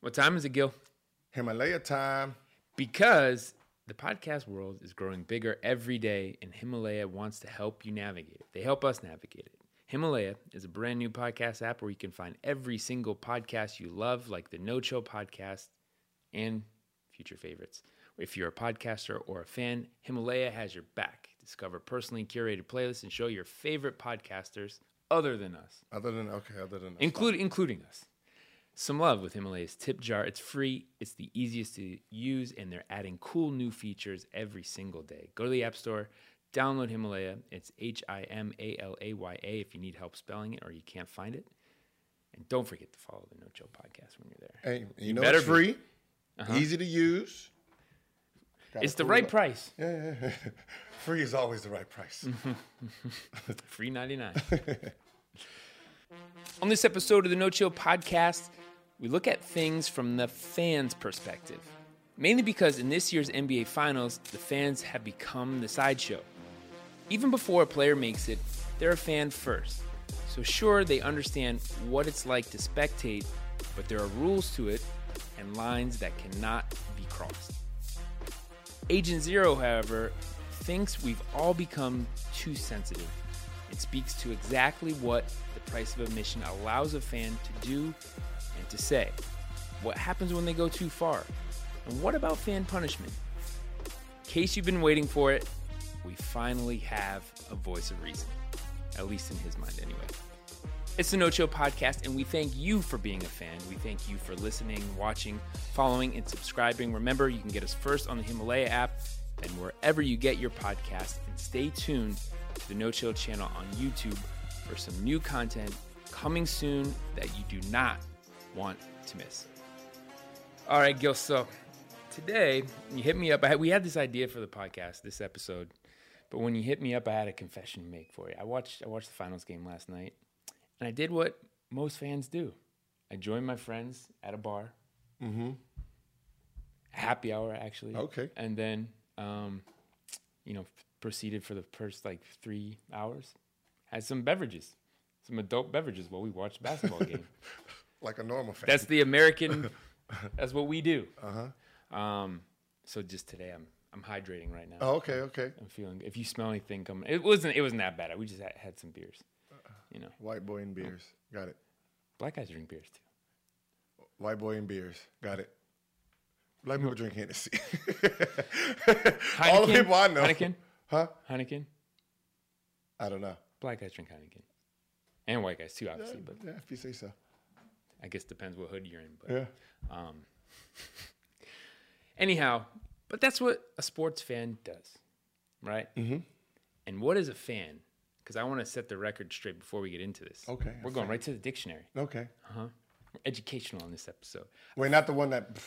What time is it, Gil? Himalaya time. Because the podcast world is growing bigger every day, and Himalaya wants to help you navigate it. They help us navigate it. Himalaya is a brand new podcast app where you can find every single podcast you love, like the No Chill podcast and future favorites. If you're a podcaster or a fan, Himalaya has your back. Discover personally curated playlists and show your favorite podcasters other than us, Other than okay, other than us. include, including us. Some love with Himalaya's tip jar. It's free, it's the easiest to use, and they're adding cool new features every single day. Go to the App Store, download Himalaya. It's H I M A L A Y A if you need help spelling it or you can't find it. And don't forget to follow the No Chill podcast when you're there. Hey, you know better it's free, uh-huh. easy to use. Got It's the right price. Yeah, yeah. free is always the right price. Free 99. On this episode of the No Chill podcast, we look at things from the fans' perspective. Mainly because in this year's NBA Finals, the fans have become the sideshow. Even before a player makes it, they're a fan first. So, sure, they understand what it's like to spectate, but there are rules to it and lines that cannot be crossed. Agent Zero, however, thinks we've all become too sensitive. It speaks to exactly what the price of admission allows a fan to do to say. What happens when they go too far? And what about fan punishment? In case you've been waiting for it, we finally have a voice of reason. At least in his mind, anyway. It's the No Chill Podcast, and we thank you for being a fan. We thank you for listening, watching, following, and subscribing. Remember, you can get us first on the Himalaya app and wherever you get your podcast. And stay tuned to the No Chill channel on YouTube for some new content coming soon that you do not want to miss. All right, Gil. So today you hit me up. I had, we had this idea for the podcast, this episode, but when you hit me up, I had a confession to make for you. I watched I watched the finals game last night, and I did what most fans do. I joined my friends at a bar, mm-hmm. happy hour actually. Okay. and then um, you know proceeded for the first like three hours. Had some beverages, some adult beverages while we watched the basketball game. Like a normal fan. That's the American. that's what we do. Uh huh. Um. So just today, I'm I'm hydrating right now. oh, okay, okay. I'm feeling. If you smell anything coming, it wasn't. It wasn't that bad. We just had, had some beers. You know, White boy and beers. Got it. black guys drink beers too. White boy and beers. Got it. Black people drink Hennessy. Heineken, All the people I know. Heineken. Huh? Heineken. I don't know. Black guys drink Heineken, and white guys too, obviously. But Yeah, if you say so. I guess depends what hood you're in. But Yeah. Um, anyhow, but that's what a sports fan does, right? Mm-hmm. And what is a fan? Because I want to set the record straight before we get into this. Okay, We're going fan. right to the dictionary. Okay. We're educational on this episode. Wait, not the one that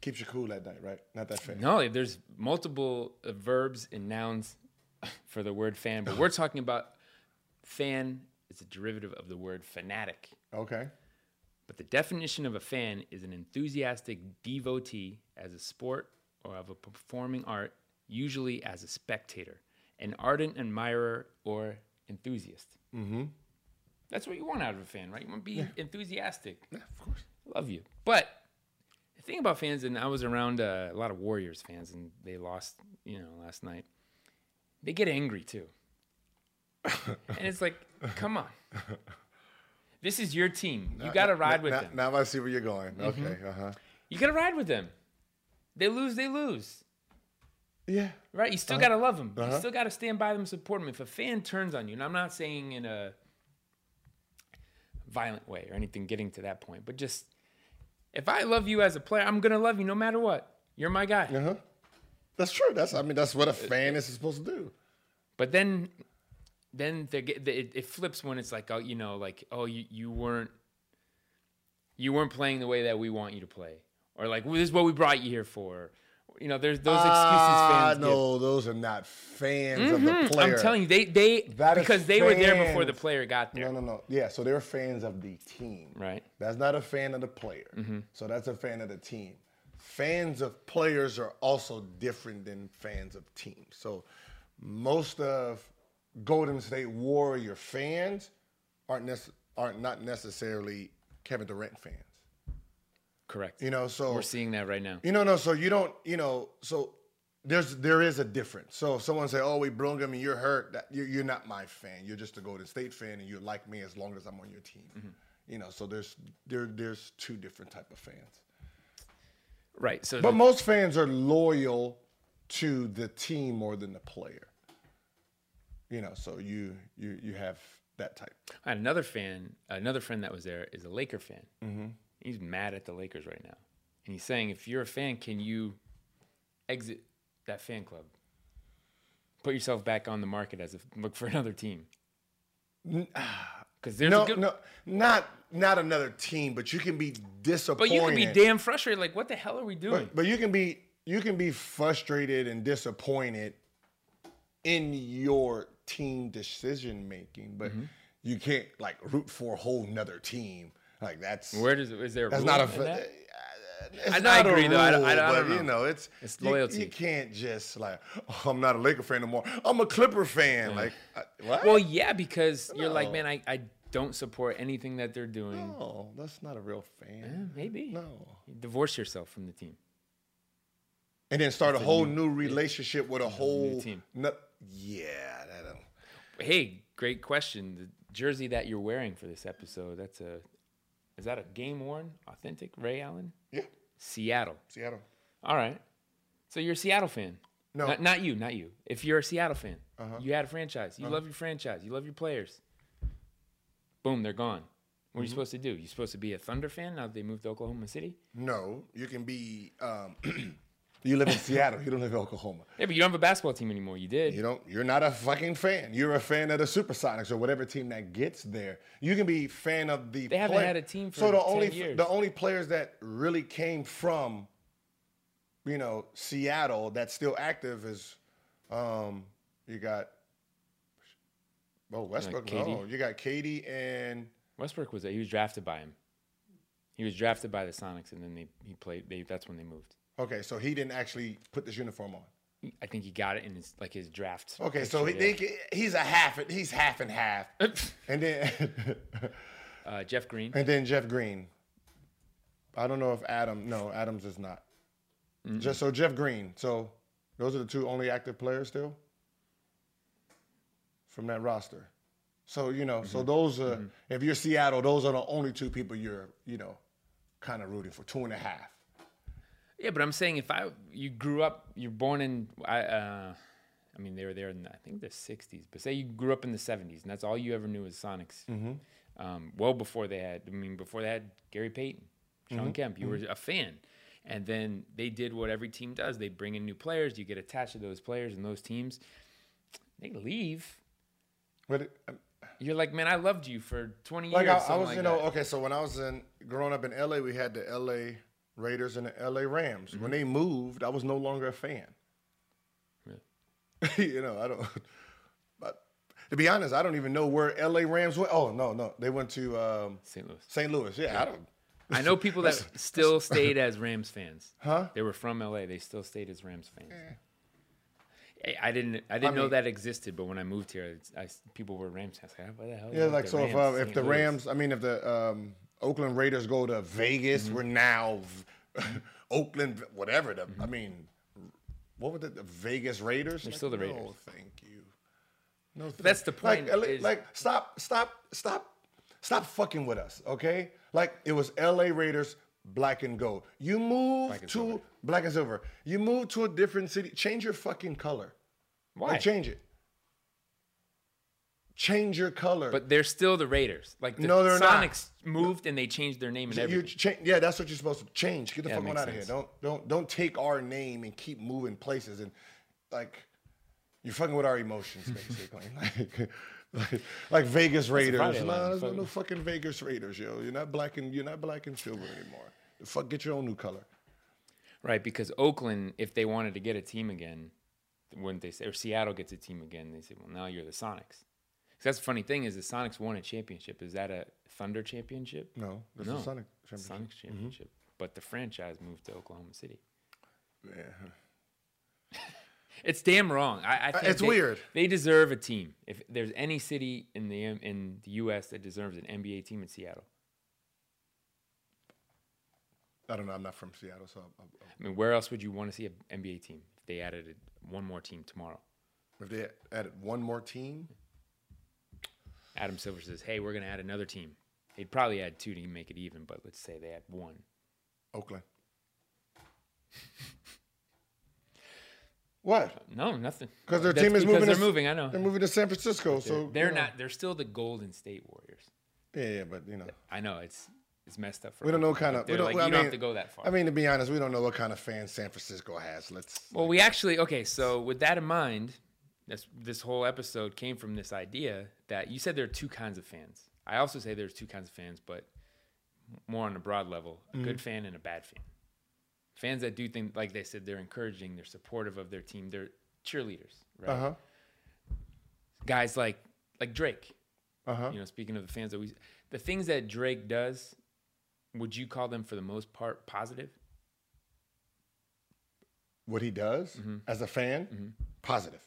keeps you cool at night, right? Not that fan. No, there's multiple uh, verbs and nouns for the word fan, but we're talking about fan is a derivative of the word fanatic. Okay. But the definition of a fan is an enthusiastic devotee as a sport or of a performing art, usually as a spectator, an ardent admirer or enthusiast. Mm-hmm. That's what you want out of a fan, right? You want to be enthusiastic. Yeah, of course. Love you. But the thing about fans, and I was around uh, a lot of Warriors fans, and they lost, you know, last night. They get angry too, and it's like, come on, this is your team. You got to ride with now, them. Now I see where you're going. Okay. Uh huh. You got to ride with them. They lose, they lose. Yeah. Right? You still got to love them. Uh-huh. You still got to stand by them, support them. If a fan turns on you, and I'm not saying in a violent way or anything getting to that point, but just if I love you as a player, I'm going to love you no matter what. You're my guy. Uh huh. That's true. That's I mean that's what a fan is supposed to do. But then, then they get, it, it flips when it's like, oh, you know, like, oh, you, you weren't, you weren't playing the way that we want you to play, or like well, this is what we brought you here for. You know, there's those excuses fans give. no, those are not fans of the Mhm. player. I'm telling you, they they That because they were there before the player got there. No, no, no. Yeah, so they're fans of the team. Right. That's not a fan of the player. So that's a fan of the team. Fans of players are also different than fans of teams. So most of Golden State Warrior fans aren't nece- aren't not necessarily Kevin Durant fans. Correct. You know, so We're seeing that right now. you know, no. So you don't, you know, so there's there is a difference. So if someone say, "Oh, we brung him and you're hurt," that you're, you're not my fan. You're just a Golden State fan, and you like me as long as I'm on your team. Mm-hmm. You know, so there's there there's two different type of fans. Right. So But the- most fans are loyal to the team more than the player. You know, so you you you have that type. I had another fan, another friend that was there is a Laker fan. Mm-hmm. He's mad at the Lakers right now, and he's saying, if you're a fan, can you exit that fan club? Put yourself back on the market as a look for another team. Because there's No, good, no, not not another team, but you can be disappointed. but you can be damn frustrated. Like, what the hell are we doing? But, but you can be you can be frustrated and disappointed in your team decision making, but Mm-hmm. you can't like root for a whole nother team. Like that's Where does is there? A that's not a. that? It's I- not agree, though. I don't- I don't- I but don't you know. know, it's It's you- loyalty. You, can't just like, oh, I'm not a Laker fan anymore. I'm a Clipper fan. Like, I- what? Well, yeah, because you're like, man, I, I don't support anything that they're doing. no, that's not a real Eh, fan. maybe. No. You divorce yourself from the team. And then start a whole new relationship with a whole team. No, yeah, that. Hey, great question. The jersey that you're wearing for this episode, that's a is that a game worn, authentic Ray Allen? Yeah, Seattle. Seattle. All right. So you're a Seattle fan. No. Uh-huh. Not, not you, not you. If you're a Seattle fan, you had a franchise. You love your franchise. You love your players. Boom, they're gone. What are Mm-hmm. you supposed to do? You supposed to be a Thunder fan now that they moved to Oklahoma City? No, you can be. Um, you live in Seattle. You don't live in Oklahoma. Yeah, but you don't have a basketball team anymore. You did. You don't. You're not a fucking fan. You're a fan of the Supersonics or whatever team that gets there. You can be fan of the. They haven't had a team for so the 10 only years. the only players that really came from, you know, Seattle that's still active is, um, you got. Oh, Westbrook. No, you got KD and Westbrook was he was drafted by him. He was drafted by the Sonics, and then they he played. They, that's when they moved. Okay, so he didn't actually put this uniform on. I think he got it in his like his draft. Okay, so he, he's a half. He's half and half, and then uh, Jeff Green. and then Jeff Green. I don't know if Adam. No, Adams is not. Just so Jeff Green. So those are the two only active players still from that roster. So you know, so those are if you're Seattle, those are the only two people you're you know kind of rooting for. Two and a half. Yeah, but I'm saying if I you grew up, you're born in I uh, I mean they were there in I think the '60s, but say you grew up in the '70s and that's all you ever knew was Sonics. Um, well before they had, I mean before they had Gary Payton, Shawn Kemp, you were a fan, and then they did what every team does: they bring in new players, you get attached to those players and those teams. They leave. But it, um, You're like, man, I loved you for 20 like years. I, I was, like you know, that." okay. So when I was in growing up in LA, we had the LA Raiders and the LA Rams. Mm-hmm. When they moved, I was no longer a fan. you know, I don't. But to be honest, I don't even know where LA Rams went. Oh no, no, they went to um, St. Louis. St. Louis. Yeah, I don't. I know people that still stayed as Rams fans. Huh? They were from LA. They still stayed as Rams fans. I- I didn't. I didn't know mean- that existed, but when I moved here, I, people were Rams fans. Like, what the hell? Yeah, like so if uh, if the Rams, I mean, if the um, Oakland Raiders go to Vegas, mm-hmm. we're now Oakland, whatever. The I mean, what were the, the Vegas Raiders? They're still the Raiders. No, thank you. No, that's the point LA is- like stop, stop, stop, stop fucking with us, okay? Like it was L.A. Raiders, black and gold. You move Black to silver. black and silver. You move to a different city. Change your fucking color. Why? Like, change it. Change your color. But they're still the Raiders. Like the No, they're not. Sonics moved and they changed their name and everything. cha- yeah, that's what you're supposed to change. Get the Yeah, fuck that on makes out of here. Don't don't don't take our name and keep moving places and like you're fucking with our emotions basically. like, like like Vegas Raiders. No, there's no, no fucking Vegas Raiders, yo. You're not black and you're not black and silver anymore. The fuck, get your own new color. Right, because Oakland, if they wanted to get a team again, wouldn't they say? Or Seattle gets a team again, they say, "Well, now you're the Sonics." That's the funny thing is the Sonics won a championship. Is that a Thunder championship? No, this no, is Sonic championship. Sonics championship. But the franchise moved to Oklahoma City. Yeah. It's damn wrong. I, I think Uh, it's they- weird. They deserve a team. If there's any city in the in the U.S. that deserves an NBA team, in Seattle. I don't know. I'm not from Seattle, so i I mean, where else would you want to see an NBA team if they added one more team tomorrow? if they added one more team, Adam Silver says, "Hey, we're going to add another team." They'd probably add two to make it even, but let's say they add one. Oakland. what? No, nothing. Because their That's team is because moving. They're to, moving. I know. They're moving to San Francisco, so they're you know. not. They're still the Golden State Warriors. Yeah, yeah, but you know, I know it's it's messed up. For we don't know kind of. We don't. like, well, you I don't mean, have to go that far. I mean, to be honest, we don't know what kind of fans San Francisco has. Let's. Well, we actually okay. So with that in mind, this this whole episode came from this idea that you said there are two kinds of fans. I also say there's two kinds of fans, but more on a broad level: a Mm-hmm. good fan and a bad fan. Fans that do things like they said they're encouraging, they're supportive of their team, they're cheerleaders, right? Uh huh. Guys like like Drake. Uh huh. You know, speaking of the fans that we, the things that Drake does, would you call them for the most part positive? What he does Mm-hmm. as a fan, positive.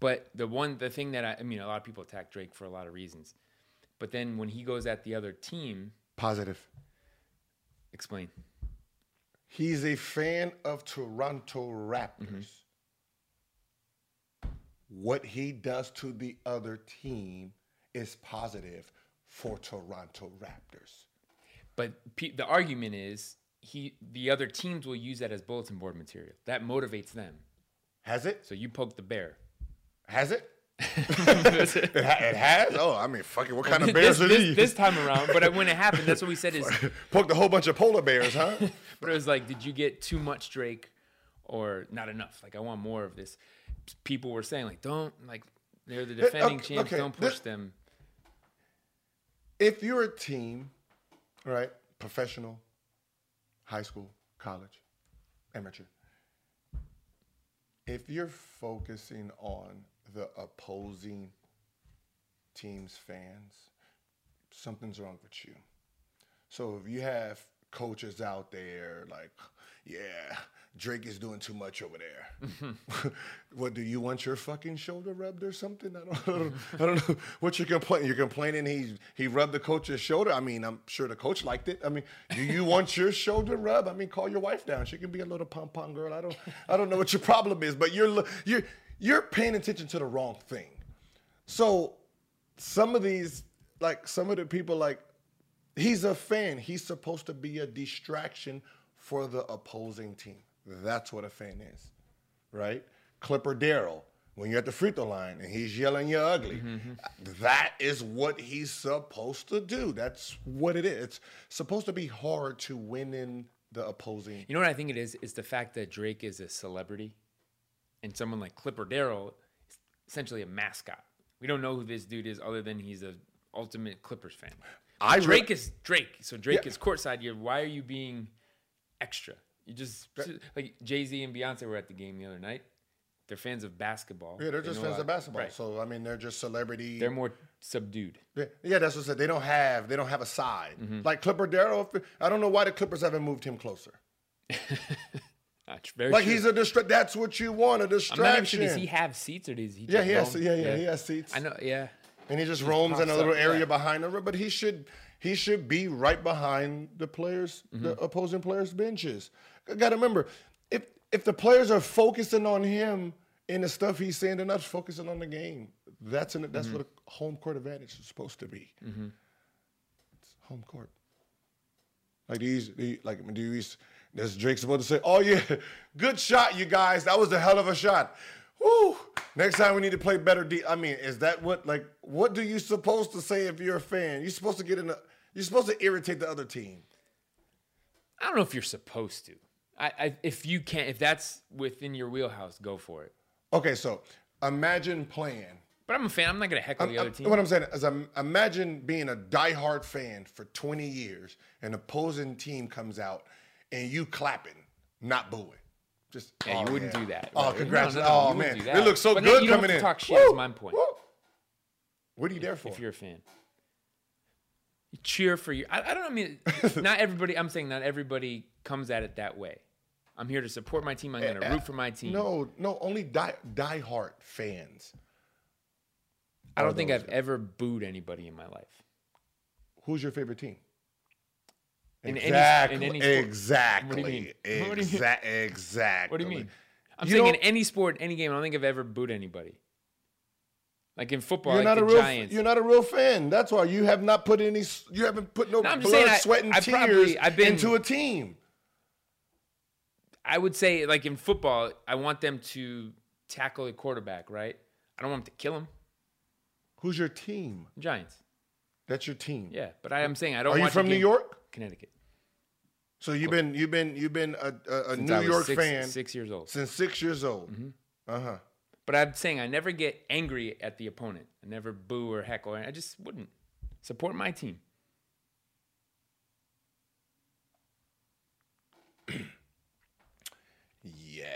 But the one, the thing that I, I mean, a lot of people attack Drake for a lot of reasons. But then when he goes at the other team, Positive. explain. He's a fan of Toronto Raptors. Mm-hmm. What he does to the other team is positive for Toronto Raptors. But pe- the argument is he, the other teams will use that as bulletin board material. That motivates them. Has it? So you poke the bear. Has it? it, ha- it has? Oh, I mean, fuck it. What kind of bears this, are this, these? this time around, but when it happened, that's what we said is. Poked a whole bunch of polar bears, huh? But it was like, did you get too much Drake or not enough? Like, I want more of this. People were saying, like, don't, like, they're the uh, defending okay, champs. okay, Don't push this- them. if you're a team, right, professional, high school, college, amateur, if you're focusing on the opposing team's fans, something's wrong with you. So if you have coaches out there like, yeah, Drake is doing too much over there. what do you want your fucking shoulder rubbed or something? I don't, I don't, I don't know what you're complaining. You're complaining he he rubbed the coach's shoulder. I mean, I'm sure the coach liked it. I mean, do you want your shoulder rubbed? I mean, call your wife down. She can be a little pom pom girl. I don't I don't know what your problem is, but you're you're you're paying attention to the wrong thing. So some of these, like some of the people, like he's a fan. He's supposed to be a distraction for the opposing team. That's what a fan is, right? Clipper Darrell, when you're at the free throw line and he's yelling you're ugly, mm-hmm. that is what he's supposed to do. That's what it is. It's supposed to be hard to win in the opposing. You know what I think it is? It's the fact that Drake is a celebrity, and someone like Clipper Darrell is essentially a mascot. We don't know who this dude is, other than he's a ultimate Clippers fan. I re- Drake is Drake, so Drake Yeah. is courtside. You, why are you being extra? You just like Jay Z and Beyonce were at the game the other night. They're fans of basketball. Yeah, they're They just fans of basketball. Right. So I mean, they're just celebrity. They're more subdued. Yeah, yeah, that's what I said. They don't have they don't have a side Mm-hmm. like Clipper Darrell. I don't know why the Clippers haven't moved him closer. Very Like true. he's a distra- That's what you want a I'm not even distraction. sure. Does he have seats or does he? yeah, he has. roam? Yeah, yeah, he has seats. I know. Yeah. and he just roams in a little up, area yeah. behind the but he should he should be right behind the players the Mm-hmm. opposing players benches I got to remember if if the players are focusing on him and the stuff he's saying they're not focusing on the game that's an, that's Mm-hmm. what a home court advantage is supposed to be it's home court like these the- like do these does Drake supposed to say oh yeah good shot you guys that was a hell of a shot Woo! Next time we need to play better. D. I mean, is that what like what do you supposed to say if you're a fan? You're supposed to get in. A, you're supposed to irritate the other team. I don't know if you're supposed to. I, I if you can't if that's within your wheelhouse, go for it. Okay, so imagine playing. But I'm a fan. I'm not gonna heckle the other I'm- team. what I'm saying is, um, imagine being a diehard fan for 20 years, and opposing team comes out, and you clapping. not booing. Just Yeah, oh, you wouldn't yeah. do that. Oh, Right. congrats! No, no, no, oh man, it looks so But good you don't coming have in. to talk shit, is my point. woo. What are you there for? if you're a fan. You cheer for you. I, I don't. I mean, not everybody. I'm saying not everybody comes at it that way. I'm here to support my team. I'm going to root for my team. Eh, No, no, only die diehard fans. I don't think I've ever booed anybody in my life. Who's your favorite team? In any- in exactly. any sport. exactly. What do you mean? What do you mean? Exactly. What do you mean? I'm You saying in any sport, any game, I don't think I've ever booed anybody. Like in football, You're like not a real. Giants. You're not a real fan. That's why you have not put any. You haven't put no, No, blood, I- sweat, and I tears probably- I've been- into a team. I would say, like in football, I want them to tackle a quarterback, right? I don't want them to kill him. Who's your team? Giants, That's your team. yeah. But I am saying I don't. Are you from New York? Connecticut? So you've been you've been you've been a, a, a New York six, fan six years old. since six years old. Mm-hmm. Uh huh. But I'm saying I never get angry at the opponent. I never boo or heckle. I just wouldn't support my team. Yeah.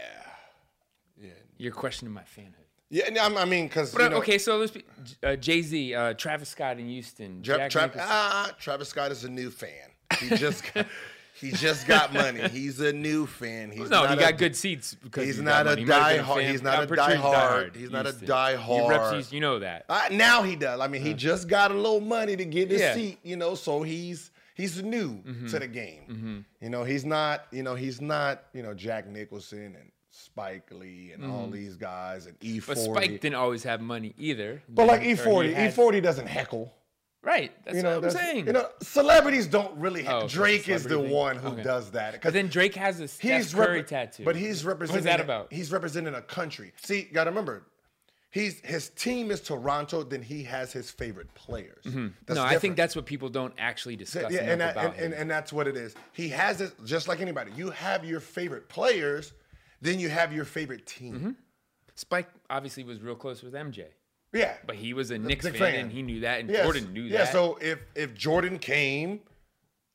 Yeah. You're questioning my fanhood. Yeah. I'm- mean, because But uh, okay, so let's be uh, Jay Z, uh, Travis Scott in Houston, Jack Nicholson. ah, Travis Scott is a new fan. He just got, he just got money. He's a new fan. He's no, not he a- got good seats because He's he not a money. He might have been diehard- he's not a diehard. He's not a Houston. He reps diehard. Houston, You know that. Uh, now he does. I mean, he just got a little money to get his Yeah. seat, you know, so he's he's new Mm-hmm. to the game. You know, he's not, you know, he's not, you know, Jack Nicholson and Spike Lee and all these guys and E40. Mm-hmm. But Spike didn't always have money either. but like E40, E40 doesn't heckle. Right. That's You know, what I'm saying. You know, celebrities don't really. Oh, Drake is the thing. one who Okay. does that. 'Cause but then Drake has a Steph he's Curry repre- tattoo. But he's representing. What is that about? He's representing a country. See, you gotta remember, he's his team is Toronto. Then he has his favorite players. Mm-hmm. no, I think that's what people don't actually discuss yeah, and, that, about and, and, and that's what it is. He has it just like anybody. You have your favorite players, then you have your favorite team. Mm-hmm. Spike obviously was real close with MJ, Yeah, but he was a Knicks fan, fan. and he knew that, and Yes. Jordan knew yeah, that. Yeah, so if if Jordan came,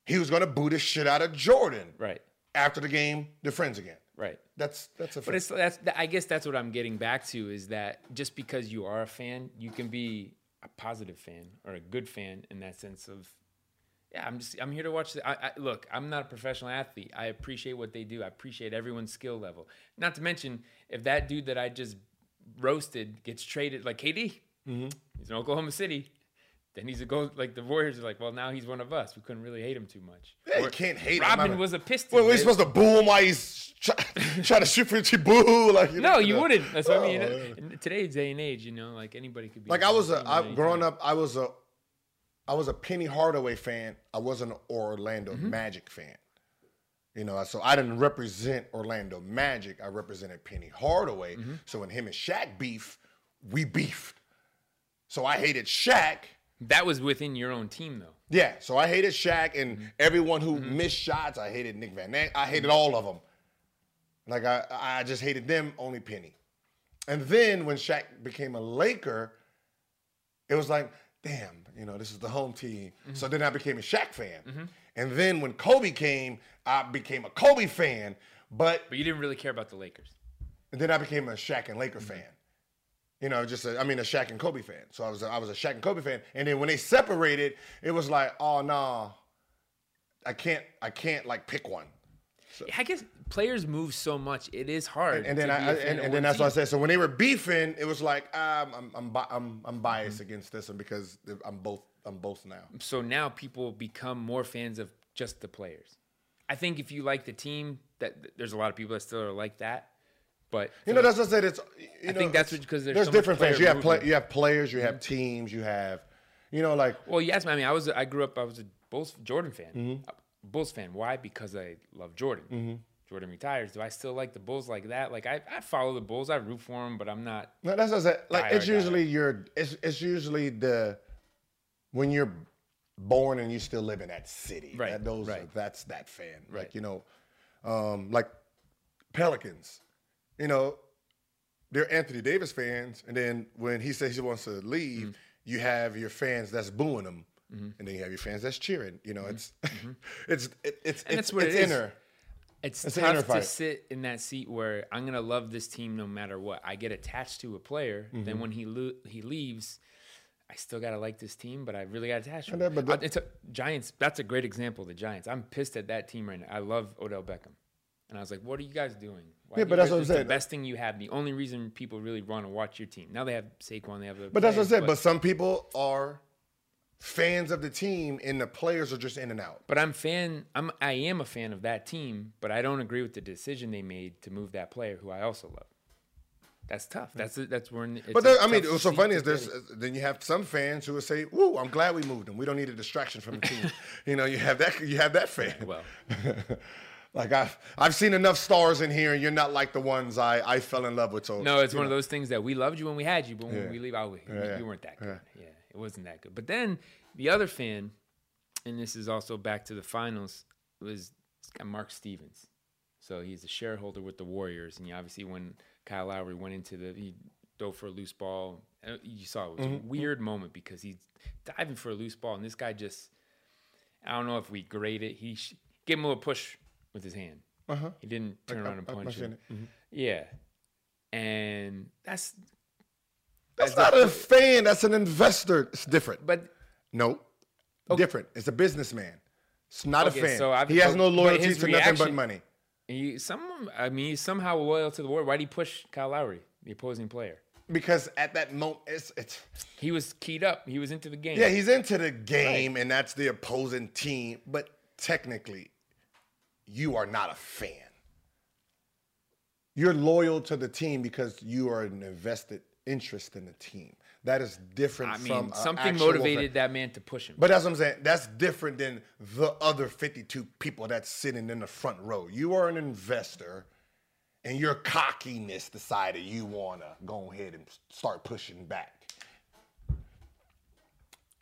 he was gonna boot the shit out of Jordan. right, After the game, they're friends again. right. That's that's a. But it's that's I guess that's what I'm getting back to is that just because you are a fan, you can be a positive fan or a good fan in that sense of yeah, I'm just I'm here to watch. The, I, I, look, I'm not a professional athlete. I appreciate what they do. I appreciate everyone's skill level. Not to mention if that dude that I just roasted gets traded like KD, Mm-hmm. he's in Oklahoma City. Then he's a go like the Warriors are like, well, now he's one of us. We couldn't really hate him too much. Yeah, you can't hate him. Robin was a Piston. Well, we're dude. supposed to boo him while he's try, trying to shoot for the boo. Like No, you know. wouldn't. That's what I mean. Oh, In today's day and age, you know, like anybody could be. Like I was a I, growing up, I was a I was a Penny Hardaway fan. I wasn't an Orlando Mm-hmm. Magic fan. You know, so I didn't represent Orlando Magic. I represented Penny Hardaway. Mm-hmm. So when him and Shaq beef, we beefed. So I hated Shaq. That was within your own team, though. Yeah, so I hated Shaq and Mm-hmm. everyone who missed shots. I hated Nick Van Ness. I hated all of them. Like I, I just hated them. Only Penny. And then when Shaq became a Laker, it was like, damn, you know, this is the home team. Mm-hmm. So then I became a Shaq fan. And then when Kobe came, I became a Kobe fan. But But you didn't really care about the Lakers. And then I became a Shaq and Laker fan. You know, just a, I mean a Shaq and Kobe fan. So I was a, I was a Shaq and Kobe fan. And then when they separated, it was like, oh no, I can't I can't like pick one. I guess players move so much; it is hard. And then I, be I- a fan and, and then that's what I said. So when they were beefing, it was like um, I'm I'm I'm I'm biased against this one because I'm both Both now. So now people become more fans of just the players. I think if you like the team, that there's a lot of people that still are like that. But You know, that's what I said. It's you I know, think that's because there's there's so different fans. player You have play, you have players, you have mm-hmm. teams, you have, you know, like Well, yes, I mean, I was I grew up. I was a Bulls Jordan fan, Mm-hmm. A Bulls fan. Why? Because I love Jordan. Mm-hmm. Jordan retires. Do I still like the Bulls like that? Like I, I follow the Bulls. I root for them, but I'm not. No, that's what I said. Like it's usually your it's it's usually the when you're born and you still live in that city. Right, That, those right. are- that's that fan. Right. Like you know, um, like Pelicans. You know, they're Anthony Davis fans, and then when he says he wants to leave, Mm-hmm. you have your fans that's booing him, and then you have your fans that's cheering. You know, it's it's it, it's And it's, what it's it is. inner. It's, It's tough to sit in that seat where I'm gonna love this team no matter what. I get attached to a player, Mm-hmm. then when he lo- he leaves, I still gotta like this team, but I really got attached to but that- it's a, Giants. That's a great example. The Giants. I'm pissed at that team right now. I love Odell Beckham, and I was like, "What are you guys doing? Why Yeah, but that's what I'm saying. The best thing you have. The only reason people really want to watch your team. Now they have Saquon. They have the. But that's what I players, said. But some people are fans of the team, and the players are just in and out. But I'm fan. I'm I am a fan of that team, but I don't agree with the decision they made to move that player, who I also love. That's tough. That's that's where. It's But there, I mean, what's so funny is there's in. Uh, then you have some fans who will say, "Woo, I'm glad we moved him. We don't need a distraction from the team." you know, you have that you have that fan. well, like I've I've seen enough stars in here, and you're not like the ones I I fell in love with. So no, it's you one of those things that we loved you when we had you, but when Yeah. we leave, oh, we, Yeah, yeah. weren't that good. Yeah. it wasn't that good. But then the other fan, and this is also back to the finals, was Mark Stevens. So he's a shareholder with the Warriors, and you obviously when Kyle Lowry went into the he dove for a loose ball. uh, You saw it was Mm-hmm. a weird moment because he's diving for a loose ball, and this guy just I don't know if we grade it. He sh- gave him a little push with his hand. Uh-huh. He didn't turn around and I- I- I punch him. it. Mhm. Yeah, and that's That's not a fan. That's an investor. It's different. but No, different. It's a businessman. It's not Okay, a fan. so I've- he has no loyalty to nothing but money. He some I mean he's somehow loyal to the war. Why did he push Kyle Lowry, the opposing player? Because at that moment, it's it's He was keyed up. He was into the game. yeah, he's into the game, and that's the opposing team. But technically, you are not a fan. You're loyal to the team because you are an invested interest in the team. That is different I from mean something motivated that man to push him. But that's what I'm saying. That's different than the other 52 people that's sitting in the front row. You are an investor, and your cockiness decided you want to go ahead and start pushing back.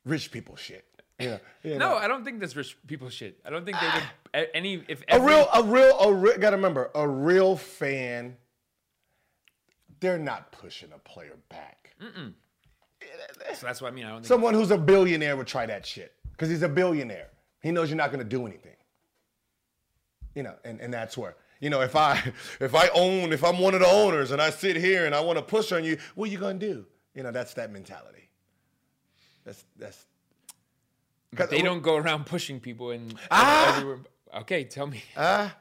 Rich people shit. Yeah. you no, know. I don't think that's rich people shit. I don't think they would any if a real, a real, a real. Gotta remember, a real fan. They're not pushing a player back. So that's what I mean. I don't think Someone who's a billionaire would try that shit because he's a billionaire. He knows you're not going to do anything. You know, and, and that's where you know if I if I own if I'm one of the owners and I sit here and I want to push on you, what are you going to do? You know, that's that mentality. That's that's. But they don't go around pushing people and Ah! everywhere. Okay, tell me. Ah,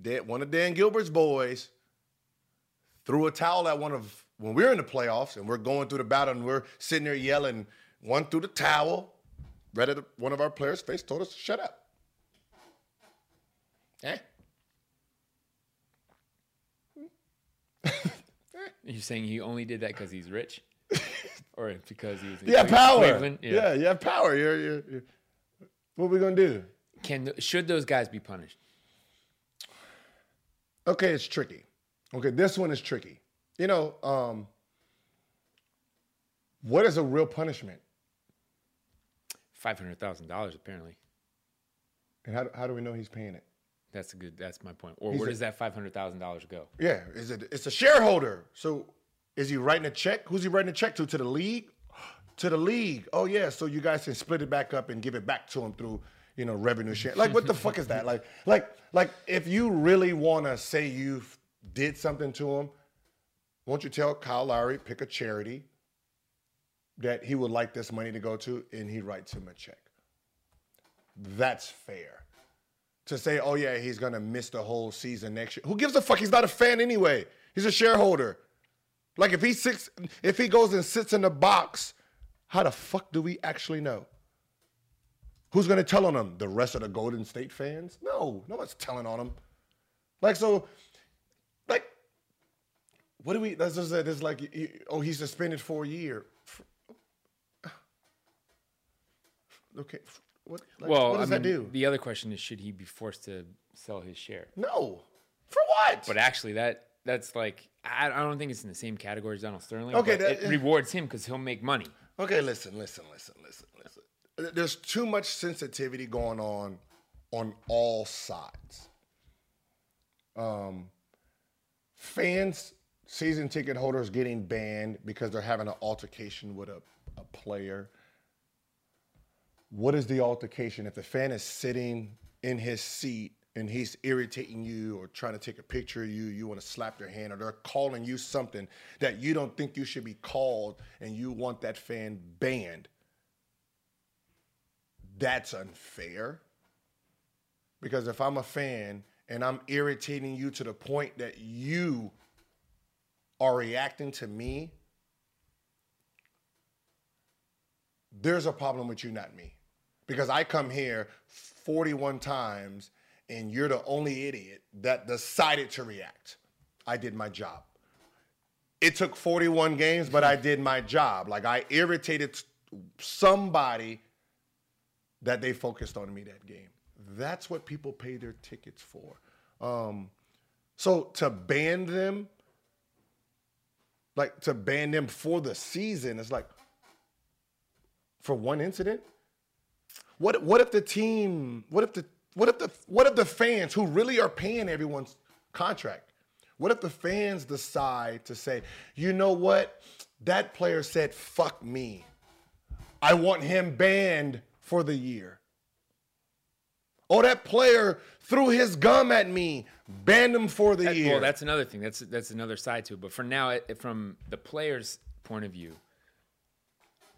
Dan, one of Dan Gilbert's boys threw a towel at one of when we're in the playoffs and we're going through the battle and we're sitting there yelling. One threw the towel, right at one of our players' face, told us to shut up. Eh? You're saying he only did that because he's rich, or because he was in have power. Cleveland? Yeah. you have power. You're, you're, you're- what are we gonna do? Can should those guys be punished? Okay, it's tricky. Okay, this one is tricky. You know, um, what is a real punishment? Five hundred thousand dollars, apparently. And how, how do we know he's paying it? That's a good. That's my point. Or He's where a- does that five hundred thousand dollars go? Yeah, is it? It's a shareholder. So, is he writing a check? Who's he writing a check to? To the league? To the league? Oh yeah. So you guys can split it back up and give it back to him through, you know, revenue share. Like what the fuck is that? Like, like, like if you really want to say you did something to him, won't you tell Kyle Lowry pick a charity that he would like this money to go to, and he writes him a check. That's fair to say, oh yeah, he's gonna miss the whole season next year. Who gives a fuck? He's not a fan anyway. He's a shareholder. Like if he sits, if he goes and sits in the box, how the fuck do we actually know? Who's gonna tell on him? The rest of the Golden State fans? No, no one's telling on him. Like so, what do we? That's just it. It's like, oh, he's suspended for a year. Okay, what? Like, well, what does I mean, that do? the other question is, should he be forced to sell his share? No. For what? But actually, that that's like I, I don't think it's in the same category as Donald Sterling. Okay, that- it rewards him because he'll make money. okay, listen, listen, listen, listen, listen. There's too much sensitivity going on on all sides. Um, fans, season ticket holders getting banned because they're having an altercation with a, a player. What is the altercation? If the fan is sitting in his seat and he's irritating you or trying to take a picture of you, you want to slap their hand, or they're calling you something that you don't think you should be called and you want that fan banned, that's unfair. Because if I'm a fan and I'm irritating you to the point that you are reacting to me, there's a problem with you, not me. Because I come here 41 times and you're the only idiot that decided to react. I did my job. It took 41 games, but I did my job. Like I irritated somebody that they focused on me that game. That's what people pay their tickets for. Um, so to ban them, like to ban them for the season, it's like for one incident. What what if the team? What if the what if the what if the fans who really are paying everyone's contract? What if the fans decide to say, you know what? That player said, fuck me. I want him banned for the year. Oh, that player threw his gum at me, banned him for the That- year. Well, that's another thing. That's that's another side to it. But for now, it, from the player's point of view,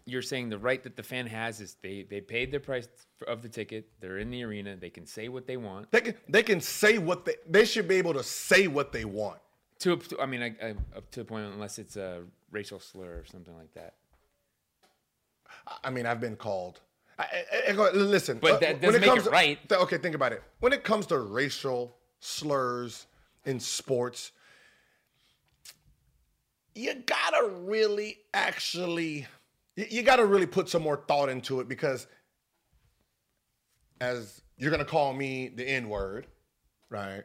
you're saying the right that the fan has is they they paid their price of the ticket. They're in the arena. They can say what they want. they can they can say what they they should be able to say what they want. To, to I mean, I, I, up to a point, unless it's a racial slur or something like that. I mean, I've been called. I, I, I listen, But uh, that when doesn't make comes it to- right. th- okay, think about it. When it comes to racial slurs in sports, you gotta really actually, you, you gotta really put some more thought into it because, as you're gonna call me the N word, right?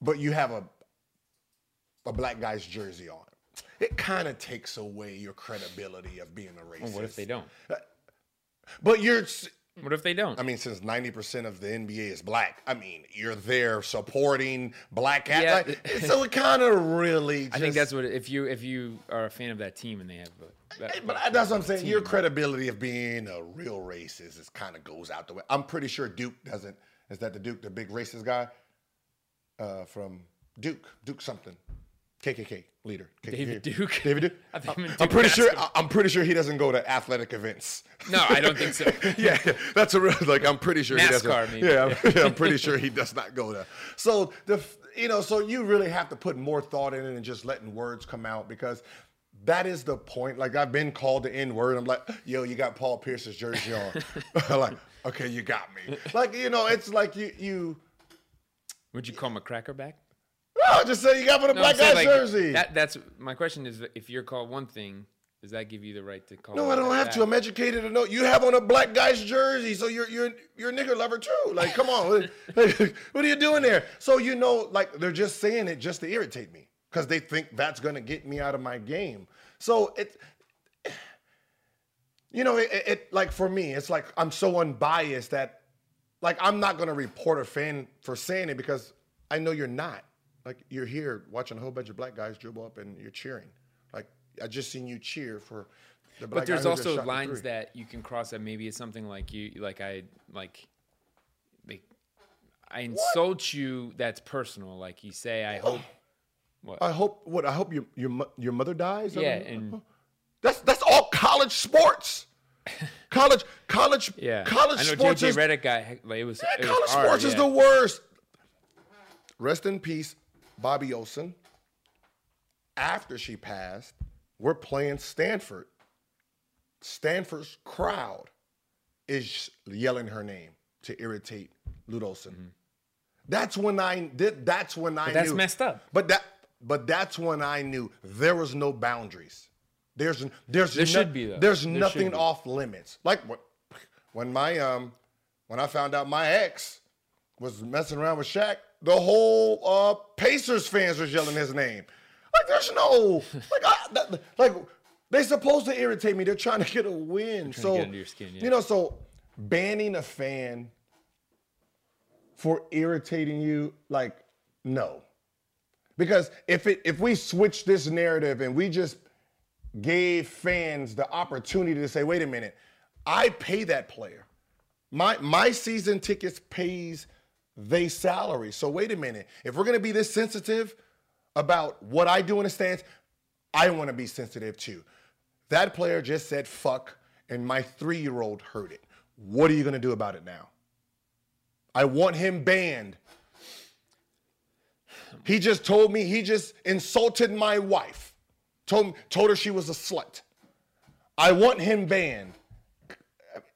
But you have a a black guy's jersey on. It kind of takes away your credibility of being a racist. Well, what if they don't? But you're, What if they don't? I mean, since 90% of the NBA is black, I mean, you're there supporting black Yeah. athletes. so it kind of really. I think that's what if you if you are a fan of that team and they have. A, that, But that's what I'm saying. Your credibility of being a real racist is kind of goes out the way. I'm pretty sure Duke doesn't. Is that the Duke, the big racist guy uh, from Duke? Duke something. KKK leader. KKK. David Duke? David Duke. I thought you meant I'm pretty sure. basketball. I'm pretty sure he doesn't go to athletic events. No, I don't think so. yeah, that's a real like. I'm pretty sure he doesn't. Yeah, I'm, yeah, I'm pretty sure he does not go there. So the you know, so you really have to put more thought in it and just letting words come out because that is the point. Like I've been called the N word. I'm like, yo, you got Paul Pierce's jersey on. like, okay, you got me. Like you know, it's like you you. Would you call him a crackerback? No, just say you got on a No, black I'm guy's like, jersey. That, that's my question. Is if you're called one thing, does that give you the right to call? no, I don't have that? to. I'm educated to know you have on a black guy's jersey, so you're you're you're a nigger lover too. Like, come on, what, what are you doing there? So you know, like they're just saying it just to irritate me because they think that's gonna get me out of my game. So it, you know, it, it, it like for me, it's like I'm so unbiased that, like, I'm not gonna report a fan for saying it because I know you're not. Like, you're here watching a whole bunch of black guys dribble up and you're cheering. Like, I just seen you cheer for the black But there's also lines that you can cross that maybe it's something like you like I like like I insult you that's personal. Like you say I oh. hope I hope what I hope your your your mother dies. Yeah, and that's that's all college sports. College college yeah. college I know sports JJ is guy like it was, Yeah, it was college hard, sports is the worst. Rest in peace, Bobbi Olson. After she passed, we're playing Stanford. Stanford's crowd is yelling her name to irritate Lute Olson. That's when I did. That's when I. Mm-hmm. that's knew- messed up. But that. But that's when I knew there was no boundaries. There's there's There should be, though. There's There nothing off limits. Like what when my um when I found out my ex was messing around with Shaq, the whole uh Pacers fans was yelling his name. Like there's no like I, that, like they supposed to irritate me. They're trying to get a win. so get under your skin, yeah. you know, so banning a fan for irritating you, like no. Because if it if we switch this narrative and we just gave fans the opportunity to say, wait a minute, I pay that player. My my season tickets pays they salary. So wait a minute. If we're gonna be this sensitive about what I do in the stands, I want to be sensitive too. That player just said fuck, and my three-year-old heard it. What are you gonna do about it now? I want him banned. He just told me he just insulted my wife. Told told her she was a slut. I want him banned.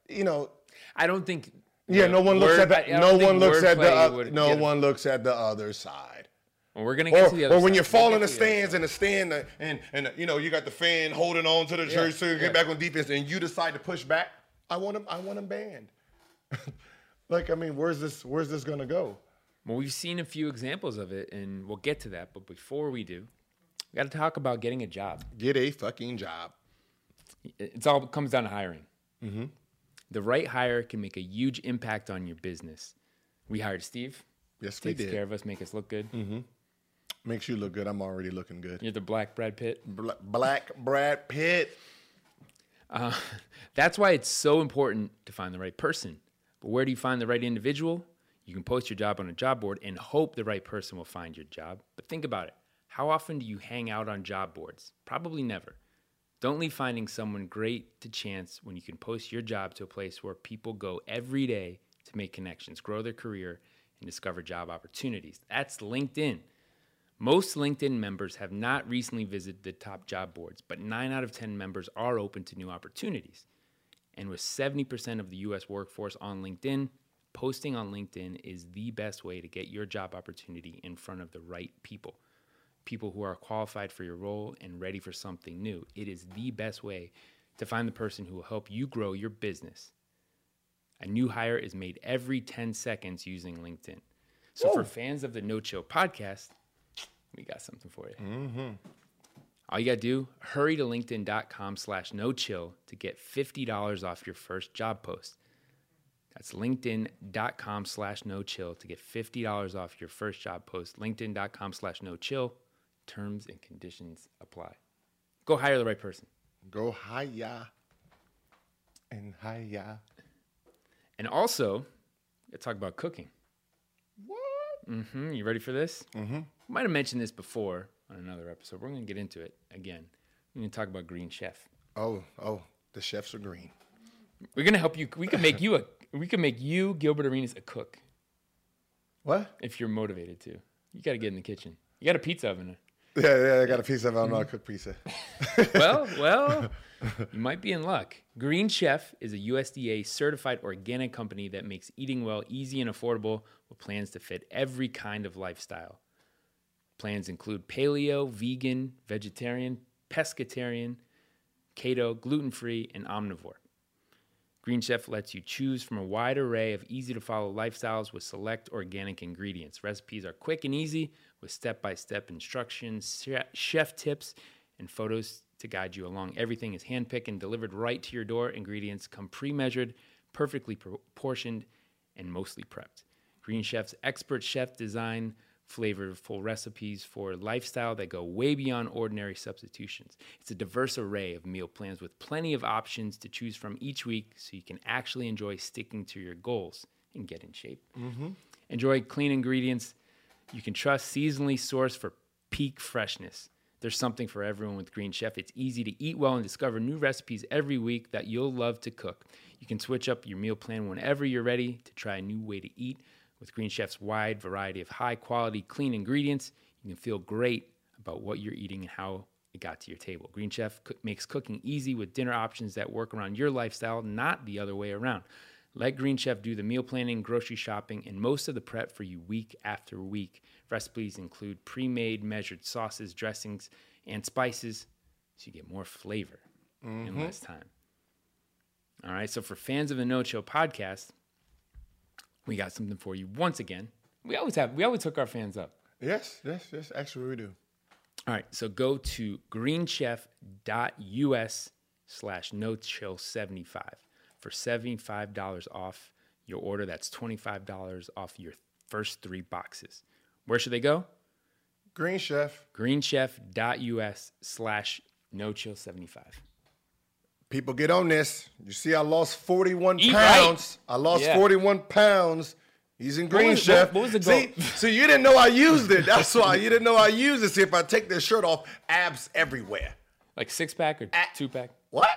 You know, I don't think. Yeah, no one looks word- at the I no one looks at the oth- no one looks at the other side. Well, we're gonna get Or, to the other or when side. you We'll fall in the stands and the stand uh, and and uh, you know you got the fan holding on to the jersey so you yeah. get back on defense and you decide to push back. I want him. I want him banned. like I mean, where's this? Where's this gonna go? Well, we've seen a few examples of it, and we'll get to that. But before we do, we got to talk about getting a job. Get a fucking job. It's all it comes down to hiring. The right hire can make a huge impact on your business. We hired Steve. Yes, we Takes did. care of us, make us look good. Makes you look good. I'm already looking good. You're the black Brad Pitt. Bla- Black Brad Pitt. Uh, that's why it's so important to find the right person. But where do you find the right individual? You can post your job on a job board and hope the right person will find your job. But think about it. How often do you hang out on job boards? Probably never. Don't leave finding someone great to chance when you can post your job to a place where people go every day to make connections, grow their career, and discover job opportunities. That's LinkedIn. Most LinkedIn members have not recently visited the top job boards, but 9 out of 10 members are open to new opportunities. And with 70% of the US workforce on LinkedIn, posting on LinkedIn is the best way to get your job opportunity in front of the right people. People who are qualified for your role and ready for something new. It is the best way to find the person who will help you grow your business. A new hire is made every 10 seconds using LinkedIn. So for fans of the No Chill podcast, we got something for you. Mm-hmm. All you gotta do, hurry to linkedin.com slash no chill to get $50 off your first job post. That's linkedin.com slash no chill to get $50 off your first job post. LinkedIn.com slash no chill. Terms and conditions apply. Go hire the right person. Go higher and higher. And also, let's talk about cooking. What? Mm-hmm. You ready for this? Mm-hmm. Might have mentioned this before on another episode. We're gonna get into it again. We're gonna talk about Green Chef. Oh, oh, the chefs are green. We're gonna help you. We can make you a. We can make you Gilbert Arenas a cook What? if you're motivated to. You got to get in the kitchen. You got a pizza oven. Yeah, yeah, I got a pizza. I don't know how cook pizza. Well, well, you might be in luck. Green Chef is a USDA certified organic company that makes eating well easy and affordable with plans to fit every kind of lifestyle. Plans include paleo, vegan, vegetarian, pescatarian, keto, gluten free, and omnivore. Green Chef lets you choose from a wide array of easy to follow lifestyles with select organic ingredients. Recipes are quick and easy with step by step instructions, chef tips, and photos to guide you along. Everything is handpicked and delivered right to your door. Ingredients come pre measured, perfectly proportioned, and mostly prepped. Green Chef's expert chef design flavorful recipes for lifestyle that go way beyond ordinary substitutions. It's a diverse array of meal plans with plenty of options to choose from each week so you can actually enjoy sticking to your goals and get in shape. Mm-hmm. Enjoy clean ingredients you can trust, seasonally sourced for peak freshness. There's something for everyone with Green Chef. It's easy to eat well and discover new recipes every week that you'll love to cook. You can switch up your meal plan whenever you're ready to try a new way to eat. With Green Chef's wide variety of high quality, clean ingredients, you can feel great about what you're eating and how it got to your table. Green Chef makes cooking easy with dinner options that work around your lifestyle, not the other way around. Let Green Chef do the meal planning, grocery shopping, and most of the prep for you week after week. Recipes include pre made measured sauces, dressings, and spices so you get more flavor in mm-hmm. less time. All right, so for fans of the No Chill podcast, we got something for you once again. We always have, we always hook our fans up. yes, yes, yes. Actually, we do. All right, so go to greenchef.us slash no chill 75 for $75 off your order. That's $25 off your first three boxes. Where should they go? Green Chef. greenchef.us slash no chill 75. people get on this. You see, I lost 41 Eat pounds. right. I lost Yeah. 41 pounds. He's in Green was- Chef. what- what was the see, goal? so you didn't know I used it. That's why you didn't know I used it. See, if I take this shirt off, abs everywhere. Like six pack or two pack? What?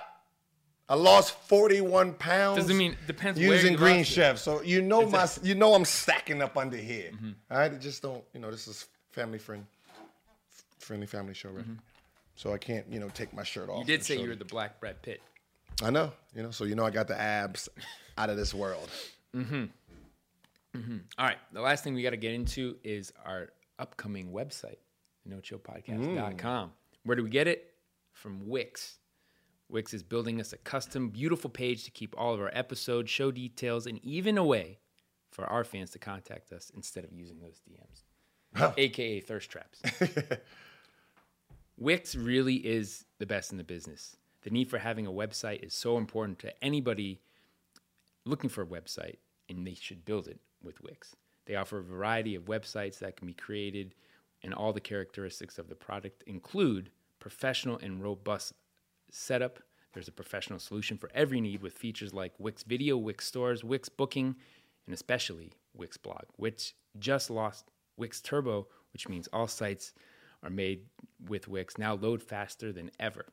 I lost 41 pounds. Doesn't mean- depends using Green. Chef. So you know my you know I'm stacking up under here. Mm-hmm. All right, it just don't you know this is family friend friendly family show, right? So I can't you know take my shirt off. Mm-hmm. You did say you were the Black Brad Pitt. I know, you know. So you know I got the abs out of this world. All right. The last thing we got to get into is our upcoming website, nochillpodcast.com. Where do we get it? From Wix. Wix is building us a custom, beautiful page to keep all of our episodes, show details, and even a way for our fans to contact us instead of using those DMs, aka thirst traps. Wix really is the best in the business. The need for having a website is so important to anybody looking for a website, and they should build it with Wix. They offer a variety of websites that can be created, and all the characteristics of the product include professional and robust setup. There's a professional solution for every need with features like Wix Video, Wix Stores, Wix Booking, and especially Wix Blog, which just lost Wix Turbo, which means all sites are made with Wix now load faster than ever.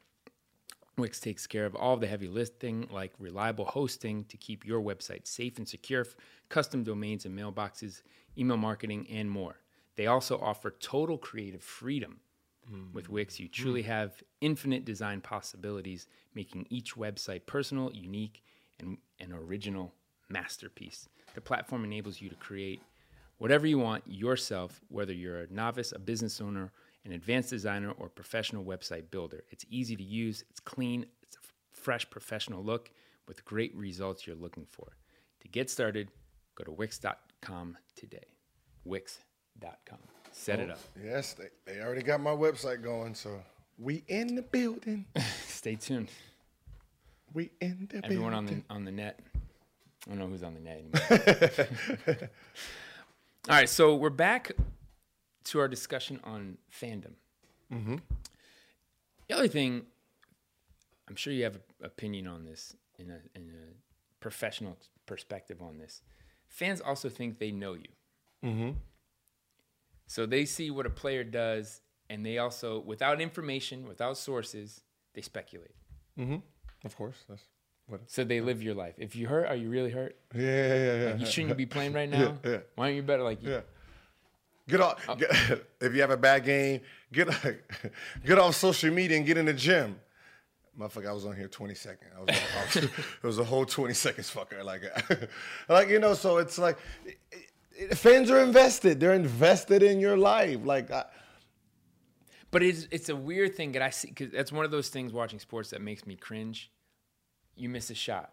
Wix takes care of all the heavy lifting, like reliable hosting to keep your website safe and secure, custom domains and mailboxes, email marketing, and more. They also offer total creative freedom. Mm. With Wix, you mm. truly have infinite design possibilities, making each website personal, unique, and an original masterpiece. The platform enables you to create whatever you want yourself, whether you're a novice, a business owner, an advanced designer, or professional website builder. It's easy to use, it's clean, it's a fresh professional look with great results you're looking for. To get started, go to wix.com today. Wix.com. Set it oh, up. Yes, they, they already got my website going, so we in the building. Stay tuned. We in the Everyone on building. the on the net. I don't know who's on the net anymore. All right, so we're back to our discussion on fandom. Mm-hmm. The other thing, I'm sure you have an opinion on this in a in a professional perspective on this. Fans also think they know you. Mm-hmm. So they see what a player does, and they also, without information, without sources, they speculate. Mm-hmm. Of course, that's what. So they live your life. If you hurt, are you really hurt? Yeah, yeah, yeah. yeah. You shouldn't be playing right now. yeah. Why aren't you better? Like, you? Yeah. Get off. Oh. Get, if you have a bad game, get get off social media and get in the gym. Motherfucker, I was on here 20 seconds. I was, I was, it was a whole 20 seconds, fucker. Like, like you know. So it's like it- fans are invested. They're invested in your life. Like, I, but it's it's a weird thing that I see because that's one of those things watching sports that makes me cringe. You miss a shot,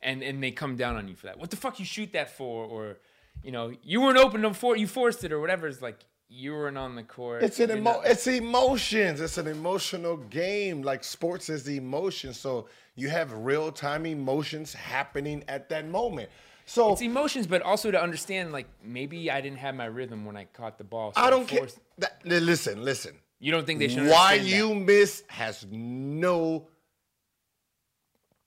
and and they come down on you for that. What the fuck you shoot that for? Or, you know, you weren't open before you forced it or whatever. It's like you weren't on the court. It's an emo- not- it's emotions. It's an emotional game. Like sports is the emotion. So you have real time emotions happening at that moment. So it's emotions, but also to understand like maybe I didn't have my rhythm when I caught the ball. so I don't care. That, listen, listen. You don't think they should? Why understand that? you miss has no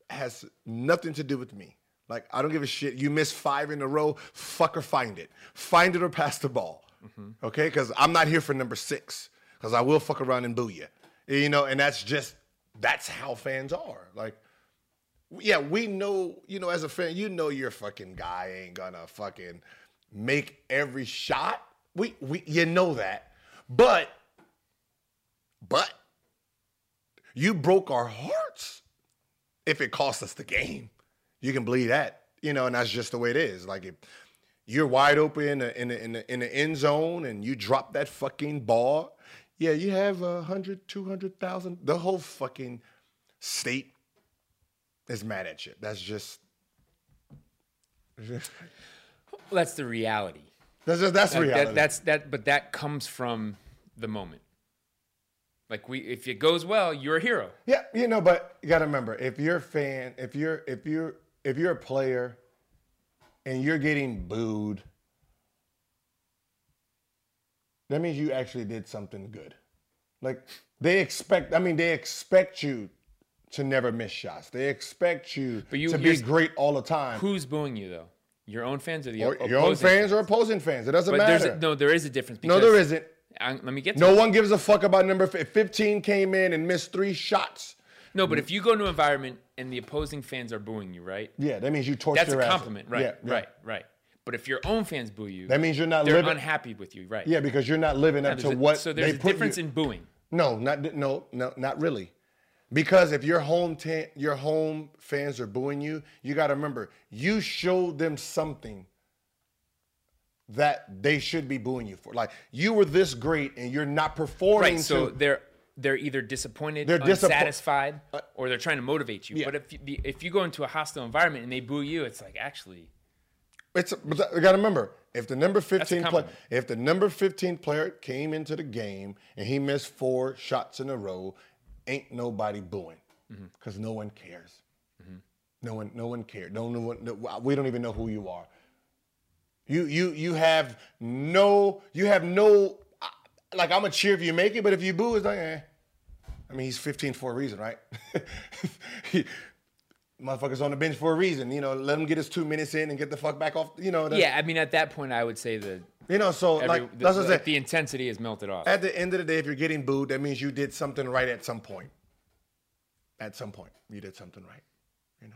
has nothing to do with me. Like I don't give a shit. You miss five in a row. Fucker, find it. Find it or pass the ball. Mm-hmm. Okay, because I'm not here for number six. Because I will fuck around and boo you. You know, and that's just that's how fans are. Like, yeah, we know. You know, as a fan, you know your fucking guy ain't gonna fucking make every shot. We we you know that, but but you broke our hearts if it cost us the game. You can believe that, you know, and that's just the way it is. Like if you're wide open in the, in the, in the, in the end zone and you drop that fucking ball, yeah, you have a hundred, two hundred thousand. The whole fucking state is mad at you. That's just that's the reality. that's just, that's Like, reality. That, that's that, but that comes from the moment. Like we, if it goes well, you're a hero. Yeah, you know, but you gotta remember, if you're a fan, if you're if you're if you're a player and you're getting booed, that means you actually did something good. Like they expect I mean, they expect you to never miss shots. They expect you, you- to be great all the time. Who's booing you though? Your own fans or the oh, or opposing your own fans or opposing fans. It doesn't But there's matter. a, no, there is a difference. no, there isn't. I, let me get to No it. one gives a fuck about number fi- 15 came in and missed three shots. No, but if you go into an environment and the opposing fans are booing you, right? Yeah, that means you torched That's a compliment, right? Yeah, yeah. Right, right. But if your own fans boo you, That means you're not they're living. unhappy with you, right? yeah, because you're not living up There's to a- what so there's they a put difference you. in booing. No, not no, no, not really. Because if your home ta- your home fans are booing you, you got to remember you showed them something that they should be booing you for. Like you were this great and you're not performing. Right. So to, they're they're either disappointed, They're disappo- unsatisfied, uh, or they're trying to motivate you. yeah. But if you, if you go into a hostile environment and they boo you, it's like actually, It's but you got to remember if the number 15 player if the number 15 player came into the game and he missed four shots in a row, ain't nobody booing Mm-hmm. because no one cares. No one no one cared. No, no one no, we don't even know who you are. You you you have no you have no like I'm gonna cheer if you make it, but if you boo, it's like eh. I mean, he's 15 for a reason, right? he, motherfuckers on the bench for a reason. You know, let him get his two minutes in and get the fuck back off. You know, yeah. I mean, at that point, I would say that You know, so every, like the, that's what I'm the, saying. the intensity is melted off. At the end of the day, if you're getting booed, that means you did something right at some point. At some point, you did something right. You know,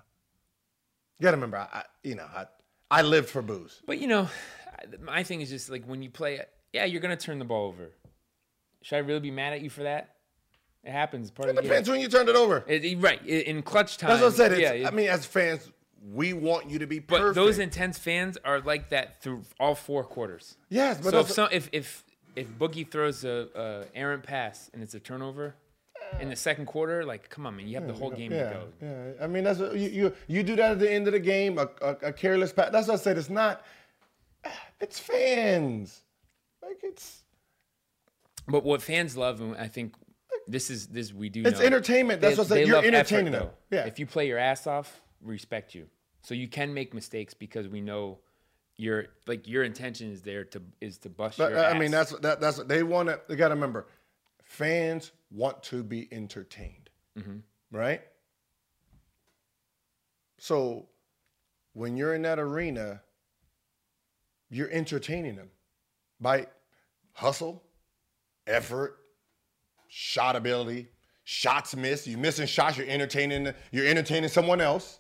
you gotta remember, I, I you know, I I lived for booze. But you know, my thing is just like when you play, yeah, you're gonna turn the ball over. Should I really be mad at you for that? It happens. Part It of depends when you turned it over. It- right in clutch time. That's what I said. Yeah, it- I mean, as fans, we want you to be perfect. but those intense fans are like that through all four quarters. yes, but so if, some, if if if Boogie throws a, a errant pass and it's a turnover in the second quarter, like come on, man, you have the whole game yeah, to go. yeah. I mean, that's what, you, you you do that at the end of the game. A, a, a careless pass. That's what I said. It's not. It's fans. Like it's But what fans love, and I think this is this we do. It's know, entertainment. That's what I said. You're love effort, entertaining them. though. Yeah. If you play your ass off, respect you. So you can make mistakes because we know your like your intention is there to is to bust But, your uh, ass. I mean, that's that, that's they want to. They got to remember, fans want to be entertained, right? So, when you're in that arena, you're entertaining them by hustle, effort, shot ability, shots missed. You missing shots. You're entertaining. You're entertaining someone else.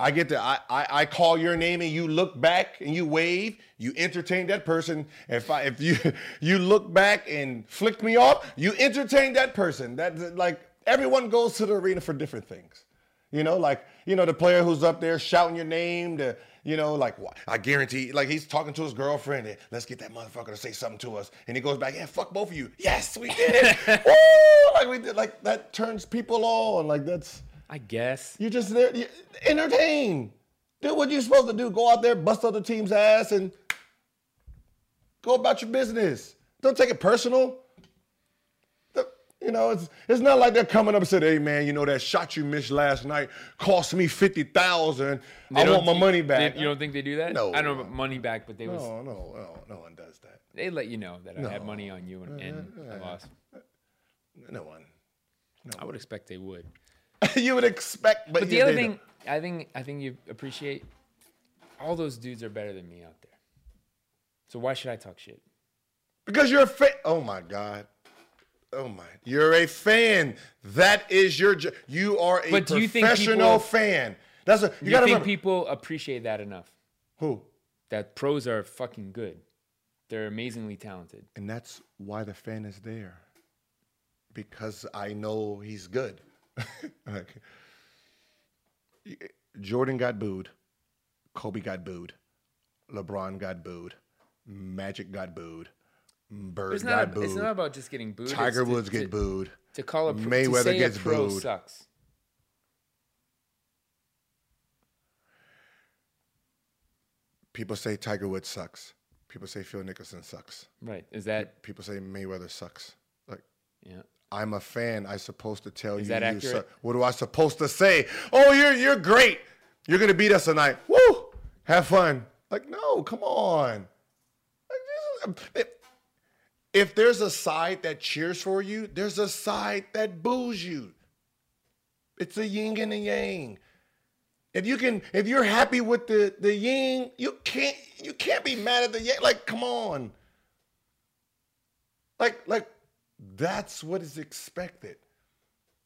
I get to I, I I call your name and you look back and you wave. You entertain that person. If I if you you look back and flick me off, you entertain that person. That like everyone goes to the arena for different things. You know, like you know the player who's up there shouting your name. The you know like I guarantee like he's talking to his girlfriend. And, Let's get that motherfucker to say something to us. And he goes back, yeah, fuck both of you. Yes, we did it. Woo! Like we did. Like that turns people on. Like that's. I guess. You're just there, you, entertain. Do what you're supposed to do. Go out there, bust other team's ass, and go about your business. Don't take it personal. You know, it's it's not like they're coming up and saying, "Hey, man, you know that shot you missed last night cost me fifty thousand. I don't- want my money back." They- you don't think they do that? No. I don't know about money back, but they was no, no, no, no one does that. they let you know that I had money on you and, and I lost. No one. No I would expect they would. you would expect, but, But the other they thing. I think, I think you appreciate. All those dudes are better than me out there. So why should I talk shit? Because you're a fan. Oh my God. Oh my. You're a fan. That is your job. You are a But do professional people- fan. That's a you, you gotta think remember. people appreciate that enough? Who? That pros are fucking good. They're amazingly talented. And that's why the fan is there. Because I know he's good. Like, Jordan got booed. Kobe got booed. LeBron got booed. Magic got booed. Bird It's got not. booed. It's not about just getting booed. Tiger to- Woods to, get booed. To call a pro, Mayweather to say gets a pro booed. sucks. People say Tiger Woods sucks. People say Phil Mickelson sucks. Right? Is that? People say Mayweather sucks. Like Yeah. I'm a fan. I'm supposed to tell you. that you accurate? What do I supposed to say? Oh, you're you're great. You're gonna beat us tonight. Woo! Have fun. Like no, come on. Is- um, if, if there's a side that cheers for you, there's a side that boos you. It's a yin and a yang. If you can, if you're happy with the the yin, you can't you can't be mad at the yang. Like, come on. Like, like that's what is expected.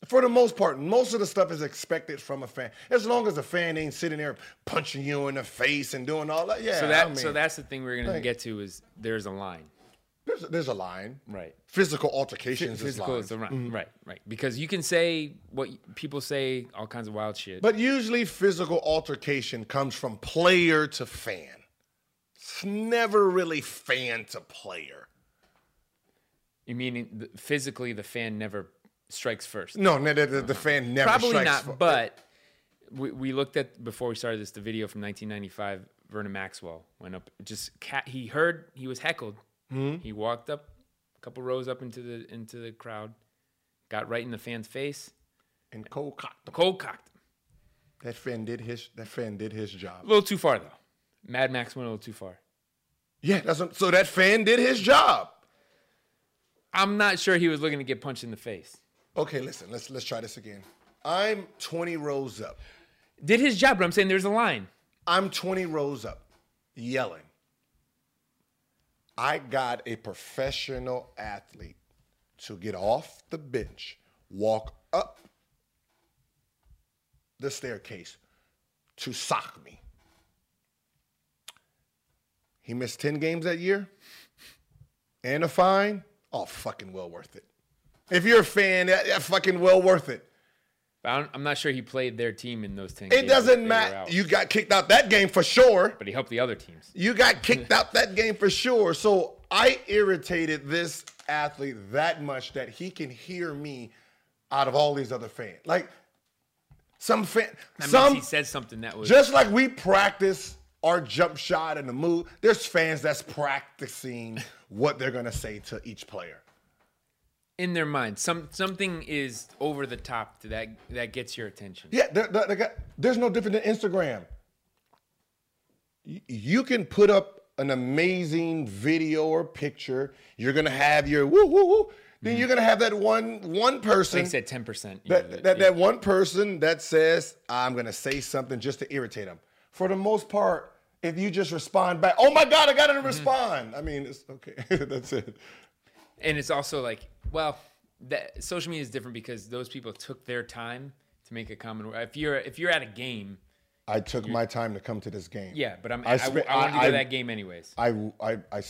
For the most part, most of the stuff is expected from a fan. As long as a fan ain't sitting there punching you in the face and doing all that. Yeah. So that I mean, so that's the thing we're gonna like- get to is there's a line. there's, there's a line. Right. Physical altercations Physical is is the lines. right, mm-hmm. right, right. Because you can say what people say, all kinds of wild shit. But usually physical altercation comes from player to fan. It's never really fan to player. You mean physically the fan never strikes first? No, no, the, the, fan never Probably not. for- but we, we looked at before we started this the video from 1995. Vernon Maxwell went up. Just cat. He heard he was heckled. Hmm? He walked up a couple rows up into the into the crowd, got right in the fan's face, and Cole cocked him. cold cocked him. That fan did his that fan did his job. A little too far though. Mad Max went a little too far. Yeah, that's what, so that fan did his job. I'm not sure he was looking to get punched in the face. Okay, listen, let's let's try this again. I'm 20 rows up. Did his job, but I'm saying there's a line. I'm 20 rows up, yelling. I got a professional athlete to get off the bench, walk up the staircase to sock me. He missed 10 games that year and a fine. Oh, fucking well worth it. If you're a fan, that, that fucking well worth it. But I I'm not sure he played their team in those 10 It doesn't matter. You got kicked out that game for sure. but he helped the other teams. You got kicked out that game for sure. So I irritated this athlete that much that he can hear me out of all these other fans. Like some fan, some he said something that was just like we practice our jump shot and the move. There's fans that's practicing what they're gonna say to each player. in their mind. Some something is over the top to that that gets your attention. Yeah, they're- they're- they got- there's no different than Instagram. Y- You can put up an amazing video or picture. You're gonna have your woo woo woo. Then mm-hmm. you're gonna have that one one person think said ten percent. that that, that one person that says I'm gonna say something just to irritate them. For the most part, if you just respond back, oh my god, I got to mm-hmm. respond. I mean, it's okay. That's it. and it's also like, well, that social media is different because those people took their time to make a comment. If you're if you're at a game, I took my time to come to this game. yeah, but I'm, I I, I, I wanted to go to that game anyways. I I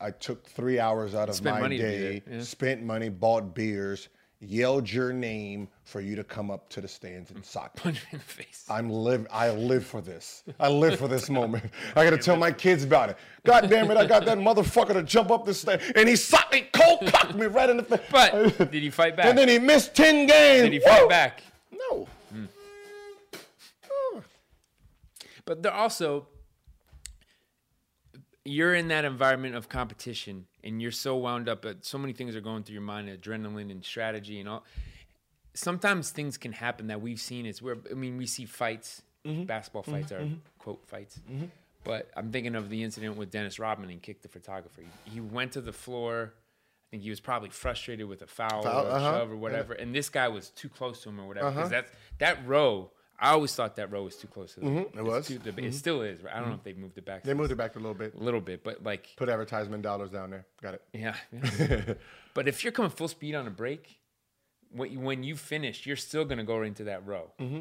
I took three hours out of Spent my day, yeah. spent money, bought beers, yelled your name for you to come up to the stands and sock. Punch him in the face. I'm live. I live for this. I live for this moment. I got to tell my kids about it. God damn it! I got that motherfucker to jump up the stage, and he socked me, cold cocked me right in the face. But did he fight back? and then he missed ten games. did he fight Woo! back? No. Hmm. But they're also you're in that environment of competition and you're so wound up that so many things are going through your mind, adrenaline and strategy and all. Sometimes things can happen that we've seen. It's where I mean we see fights, mm-hmm. basketball mm-hmm. fights are mm-hmm. quote fights. But I'm thinking of the incident with Dennis Rodman and kicked the photographer. He, he went to the floor. I think he was probably frustrated with a foul, Foul, or a uh-huh. shove or whatever. And this guy was too close to him or whatever. Because uh-huh. that's that row. I always thought that row was too close to them. Mm-hmm. it was. Too, the- It mm-hmm. still is. Right? I don't know mm-hmm. if they've moved it back. They moved it back a little bit. a little bit, but like, Put advertisement dollars down there. Got it. yeah. yeah. but if you're coming full speed on a break, when you, when you finish, you're still gonna go into that row. Mm-hmm.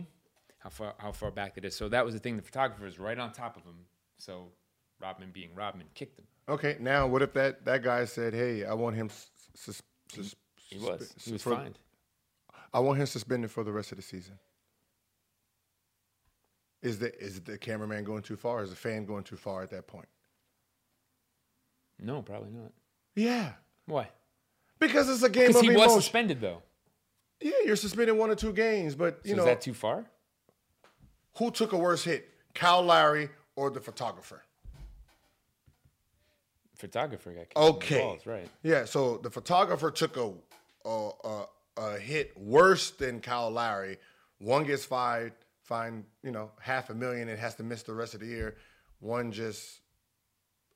How far how far back it is. So that was the thing. The photographer is right on top of him. So Rodman, being Rodman, kicked him. Okay. Now, what if that that guy said, "Hey, I want him sus- sus- sus- He was. He was for- fined. I want him suspended for the rest of the season." Is the is the cameraman going too far? Is the fan going too far at that point? No, probably not. Yeah, Why? because it's a game of he was suspended though. yeah, you're suspended one or two games, but you So know is that too far? who took a worse hit, Kyle Lowry or the photographer? Photographer got kicked in the Okay. balls, right? Yeah, so the photographer took a a, a, a hit worse than Kyle Lowry. One gets fined, fined, you know, half a million and has to miss the rest of the year. One just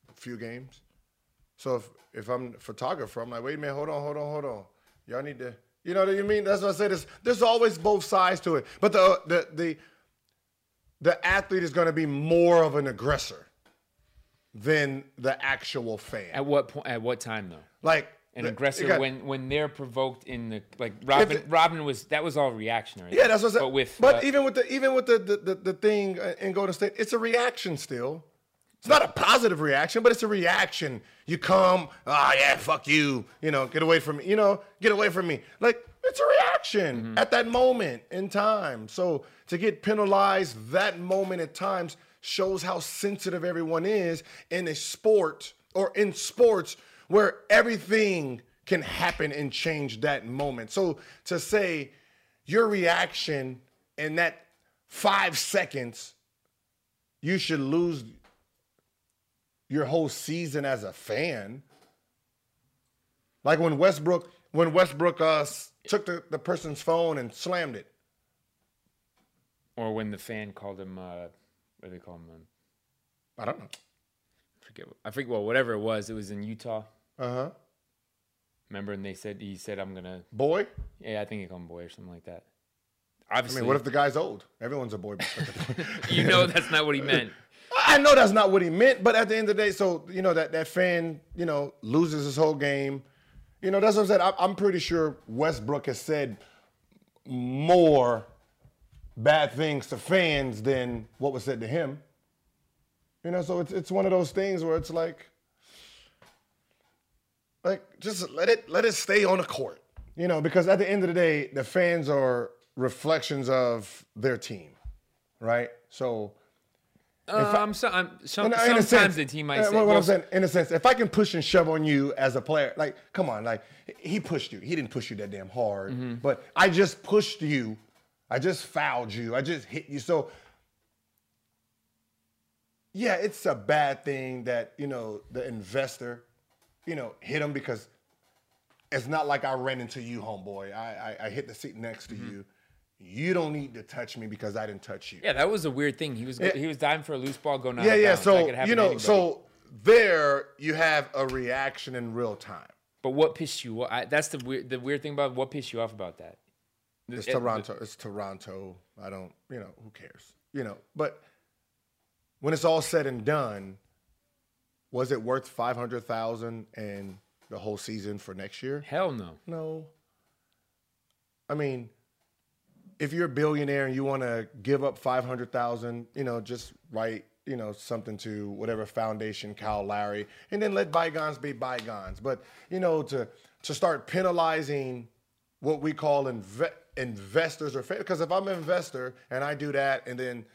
a few games. So if if I'm a photographer, I'm like, wait a minute, hold on, hold on, hold on. Y'all need to You know what I mean? That's what I say. There's, there's always both sides to it. But the the the the athlete is going to be more of an aggressor than the actual fan. At what point? At what time though? Like An the- aggressor got- when when they're provoked in the like Rodman. it- Rodman was that was all reactionary. Yeah, that's what I said. But with but uh, even with the even with the the, the, the thing uh, in Golden State, it's a reaction still. It's not a positive reaction, but it's a reaction. You come, ah, yeah, fuck you, you know, get away from me, you know, get away from me. Like it's a reaction Mm-hmm. at that moment in time. So to get penalized that moment at times shows how sensitive everyone is in a sport or in sports where everything can happen and change that moment. So to say your reaction in that five seconds, you should lose your whole season as a fan. Like when Westbrook, when Westbrook uh, took the, the person's phone and slammed it. or when the fan called him. Uh, what do they call him? Um, I don't know. I forget. I forget. Well, whatever it was, it was in Utah. Uh huh. Remember, and they said he said, "I'm gonna." Boy. Yeah, I think he called him boy or something like that. I Obviously, mean, what if the guy's old? Everyone's a boy. you know that's not what he meant. I know that's not what he meant, but at the end of the day, so you know that that fan, you know, loses his whole game. You know, that's what I'm saying. I, I'm pretty sure Westbrook has said more bad things to fans than what was said to him. You know, so it's it's one of those things where it's like, like just let it let it stay on the court. You know, because at the end of the day, the fans are reflections of their team, right? So. Uh, I'm so, I'm, some, In- in sometimes sense, the team might uh, say, What, what well, I'm saying, in a sense, if I can push and shove on you as a player, like, come on, like, he pushed you. He didn't push you that damn hard, Mm-hmm. but I just pushed you. I just fouled you. I just hit you. So, yeah, it's a bad thing that you know the investor, you know, hit him because it's not like I ran into you, homeboy. I I, I hit the seat next to Mm-hmm. you. You don't need to touch me because I didn't touch you. Yeah, that was a weird thing. He was Yeah. he was diving for a loose ball going out. Yeah, yeah. So you know, so there you have a reaction in real time. But what pissed you? I, that's the weird the weird thing about what pissed you off about that. It's It- Toronto. It's Toronto. I don't. You know, who cares? You know, but when it's all said and done, was it worth five hundred thousand and the whole season for next year? Hell no. No. I mean, if you're a billionaire and you want to give up five hundred thousand, you know, just write, you know, something to whatever foundation, Kyle Lowry, and then let bygones be bygones. But you know, to to start penalizing what we call inve- investors or because if I'm an investor and I do that, and then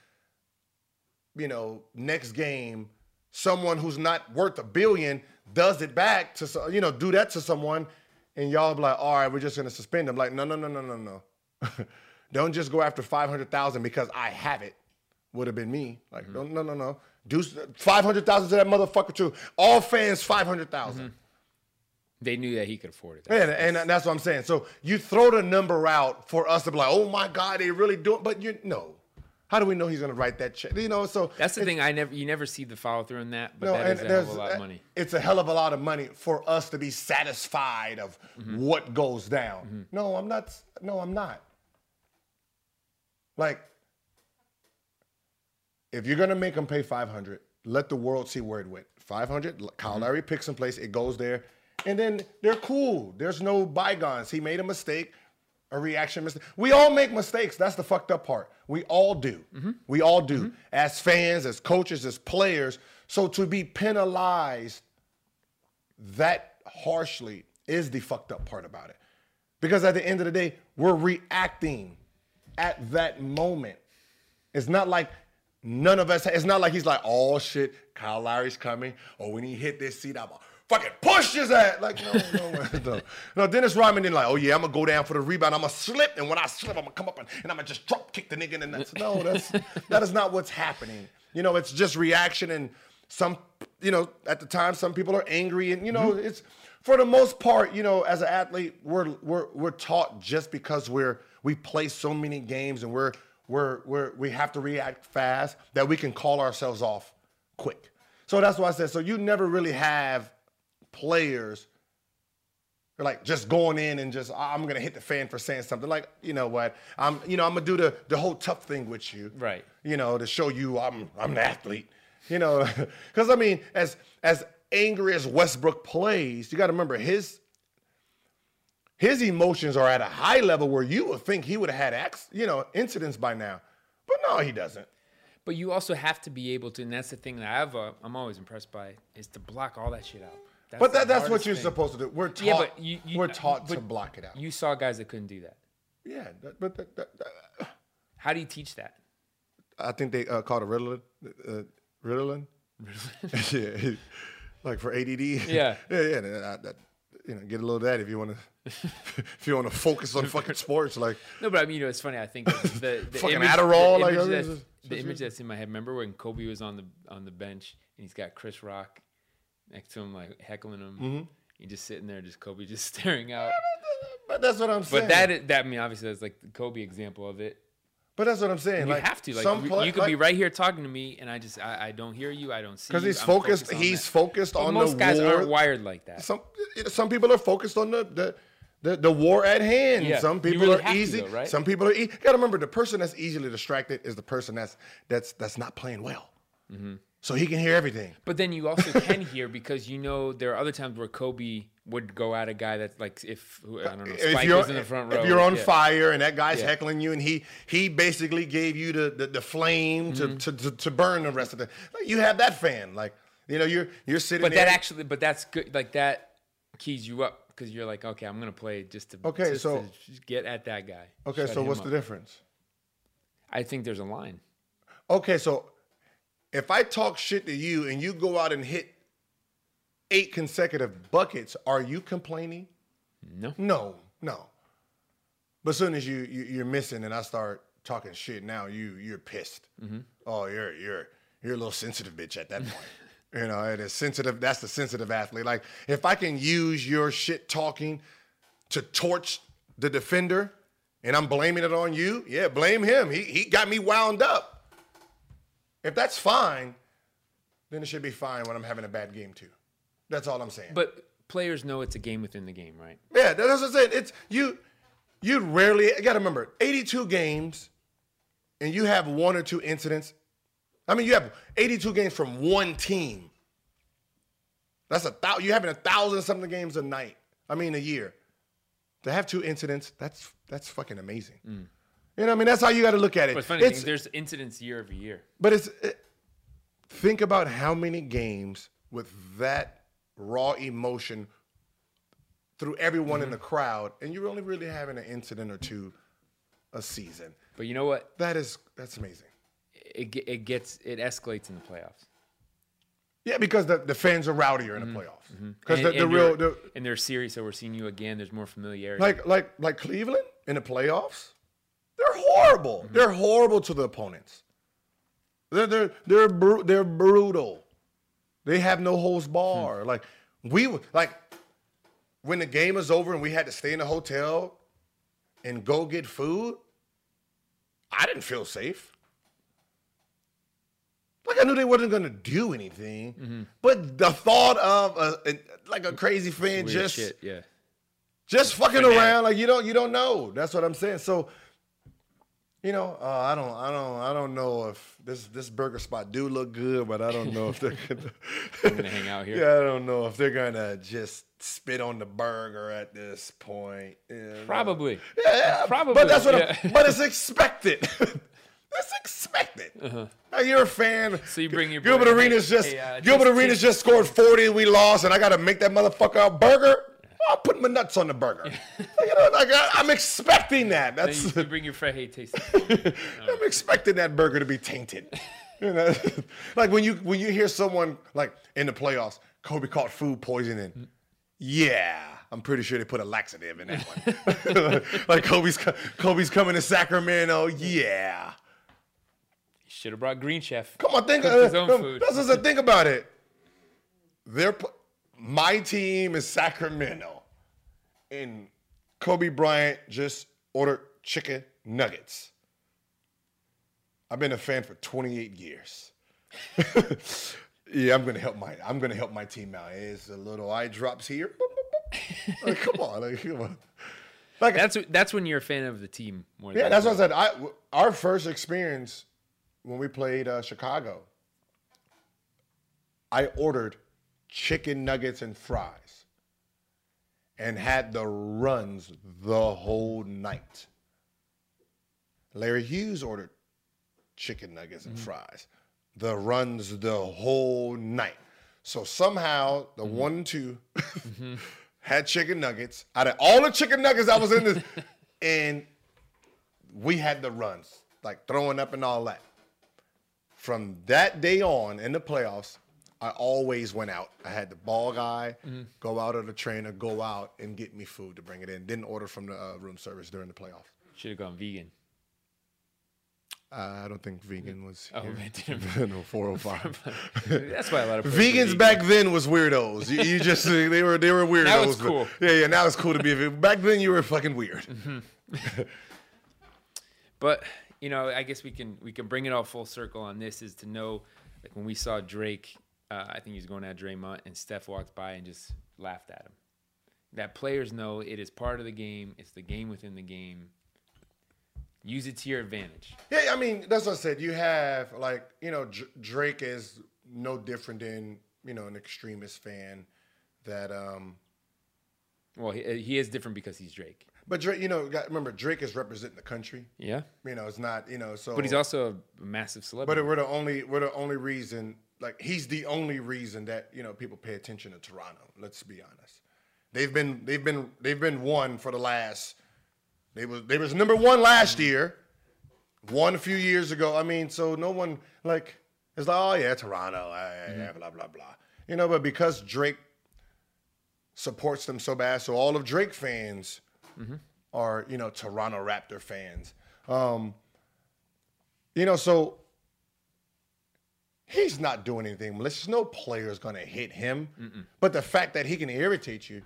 you know, next game, someone who's not worth a billion does it back to, you know, do that to someone, and y'all be like, all right, we're just gonna suspend them. Like, no, no, no, no, no, no. don't just go after five hundred thousand because I have it. Would have been me. Like, mm-hmm. no, no, no, no. Do five hundred thousand to that motherfucker too. All fans, five hundred mm-hmm. They knew that he could afford it. And, and that's what I'm saying. So you throw the number out for us to be like, oh my God, they really do it. But you no. How do we know he's gonna write that check? You know, so That's the thing. I never you never see the follow through in that, but No, that is a hell of a lot of money. It's a hell of a lot of money for us to be satisfied of Mm-hmm. what goes down. No, I'm not. No, I'm not. Like, if you're gonna make them pay 500, let the world see where it went. 500. Mm-hmm. Kyle Lowry picks some place. It goes there, and then they're cool. There's no bygones. He made a mistake. A reaction mistake. We all make mistakes. That's the fucked up part. We all do. Mm-hmm. We all do. As fans, as coaches, as players. So to be penalized that harshly is the fucked up part about it. Because at the end of the day, we're reacting at that moment. It's not like none of us, it's not like he's like, oh shit, Kyle Lowry's coming. Or when he hit this seat, I'm gonna fucking push his ass. Like, no, no, no. No, Dennis Rodman didn't like, oh yeah, I'm gonna go down for the rebound. I'm gonna slip. And when I slip, I'm gonna come up and, and I'm gonna just drop kick the nigga in the nuts. No, that's that is not what's happening. You know, it's just reaction and some, you know, at the time, some people are angry and, you know, mm-hmm. it's for the most part, you know, as an athlete, we're we're we're taught just because we're we play so many games and we're we're we're we have to react fast that we can call ourselves off quick. So that's why I said so you never really have players are like just going in and just I'm gonna hit the fan for saying something. Like you know what I'm you know I'm gonna do the the whole tough thing with you. Right. You know to show you I'm I'm an athlete. You know because I mean as as angry as Westbrook plays, you got to remember his his emotions are at a high level where you would think he would have had acts, you know incidents by now, but no, he doesn't. But you also have to be able to, and that's the thing that I've uh, I'm always impressed by is to block all that shit out. That's But that, that's what you're thing. supposed to do. We're taught. Yeah, but you, you we're taught to block it out. You saw guys that couldn't do that. yeah, that, but that, that, How do you teach that? I think they uh, called it Ritalin. Uh, Ritalin. yeah, like for ADD. Yeah. yeah, yeah. That, that, you know, get a little of that if you want to. if you want to focus on fucking sports, like No, but I mean, you know, it's funny. I think the, the Fucking image, Adderall, the like, image, that's, this the image that's in my head. Remember when Kobe was on the on the bench and he's got Chris Rock next to him, like heckling him. Mm-hmm. He's just sitting there, just Kobe just staring out. but that's what I'm saying. But that, is- that I mean, obviously, that's like the Kobe example of it. but that's what I'm saying. You like, have to, like, some you, play- you could be right here talking to me, and I just, I, I don't hear you, I don't see. You. Because he's focused. on he's that. focused But on most the guys war. aren't wired like that. Some some people are focused on the the. The, the war at hand. Yeah, Some people really are to, easy. though, right? Some people are. E- you gotta remember, the person that's easily distracted is the person that's that's that's not playing well. Mm-hmm. So he can hear everything. But then you also can hear because you know there are other times where Kobe would go at a guy that's like if I don't know if Spike you're was in the front row. if you're on yeah. fire and that guy's Yeah. heckling you and he he basically gave you the the, the flame Mm-hmm. to, to, to burn the rest of the you have that fan like you know you're you're sitting But that actually, but that's good. Like that keys you up because you're like, okay, I'm gonna play just to Okay, just so- to just get at that guy. okay so what's up. the difference I think there's a line. okay so if I talk shit to you and you go out and hit eight consecutive buckets are you complaining? No, no no. But as soon as you, you you're missing and I start talking shit now you you're pissed. Mm-hmm. oh you're you're you're a little sensitive bitch at that point. You know it is sensitive that's the sensitive athlete. Like if i can use your shit talking to torch the defender and i'm blaming it on you yeah blame him. He, he got me wound up if that's fine then it should be fine when i'm having a bad game too that's all i'm saying but players know it's a game within the game, right? yeah, that's what I'm saying. It's you. You rarely. You got to remember, 82 games, and you have one or two incidents. I mean, you have 82 games from one team. That's a thousand. You're having a thousand something games a night. I mean, a year. To have two incidents, that's that's fucking amazing. Mm. You know, what I mean, that's how you got to look at it. But it's funny. It's- there's incidents year over year. but it's it, think about how many games with that raw emotion through everyone in mm-hmm. the crowd, and you're only really having an incident or two a season. But you know what? That is that's amazing. It it gets it escalates in the playoffs. Yeah, because the, the fans are rowdier in the mm-hmm. playoffs. Mm-hmm. Because And- the, the real the, and they're serious. So we're seeing you again. There's more familiarity. like like like Cleveland in the playoffs, they're horrible. Mm-hmm. They're horrible to the opponents. They're they're they're bru- they're brutal. They have no holds bar. Hmm. Like we like when the game was over and we had to stay in the hotel and go get food. I didn't feel safe. Like I knew they wasn't gonna do anything, mm-hmm. but the thought of a, a- like a crazy fan Weird just shit. Yeah. just fucking around like you don't you don't know that's what i'm saying so you know uh, i don't i don't i don't know if this this burger spot do look good but i don't know if they're gonna, gonna hang out here. yeah i don't know if they're gonna just spit on the burger at this point know. Probably. yeah, yeah, Probably, but that's what yeah. I'm, but it's expected That's expected. Now, you're a fan. Uh-huh. So you bring your Gilbert Arenas hey, just hey, uh, Gilbert just- Arenas just scored 40 and we lost, and I got to make that motherfucker a burger. I'll put my nuts on the burger. you know, like I, I'm expecting that. That's you, you bring your friend, hey, taste. I'm expecting that burger to be tainted. You know, like when you when you hear someone like in the playoffs, Kobe caught food poisoning. Yeah, I'm pretty sure they put a laxative in that one. like Kobe's Kobe's coming to Sacramento. Yeah. Should have brought Green Chef. Come on, think. Uh, his own food. That's just the thing about it. They're my team is Sacramento, and Kobe Bryant just ordered chicken nuggets. I've been a fan for 28 years. yeah, I'm gonna help my I'm gonna help my team out. It's a little eye drops here. like, come on, like, come on. Like That's that's when you're a fan of the team more. yeah, that's what I said. I our first experience when we played uh, Chicago, I ordered chicken nuggets and fries, and had the runs the whole night. Larry Hughes ordered chicken nuggets and mm-hmm. fries, the runs the whole night. So somehow the mm-hmm. one and 2 had chicken nuggets out of all the chicken nuggets that was in this, and we had the runs, like throwing up and all that. From that day on in the playoffs, I always went out. I had the ball guy go out or the trainer go out and get me food to bring it in. Didn't order from the uh, room service during the playoffs. Should have gone vegan. Uh, I don't think vegan was Oh, here. no 405. That's why a lot of Vegans vegan. back then was weirdos. You, you just they were they were weirdos. Now it's cool. Yeah, yeah. Now it's cool to be a vegan. Back then you were fucking weird. But you know, I guess we can we can bring it all full circle on this is to know like when we saw Drake, uh, I think he was going at Draymond and Steph walked by and just laughed at him. That players know it is part of the game. It's the game within the game. Use it to your advantage. Yeah, I mean that's what I said. You have like you know Dr- Drake is no different than you know an extremist fan that um Well, he, he is different because he's Drake. but Drake you know remember Drake is representing the country. Yeah, You know it's not you know so but he's also a massive celebrity. but we're the only we're the only reason like he's the only reason that you know people pay attention to Toronto. Let's be honest. They've been they've been they've been one for the last they was they was number one last mm-hmm. year, one a few years ago. I mean, so no one like it's like oh yeah Toronto, ah, yeah, yeah, mm-hmm. blah blah blah. You know, but because Drake supports them so bad, so all of Drake fans mm-hmm. are you know Toronto Raptor fans. Um, you know, so he's not doing anything malicious. No player is going to hit him. But the fact that he can irritate you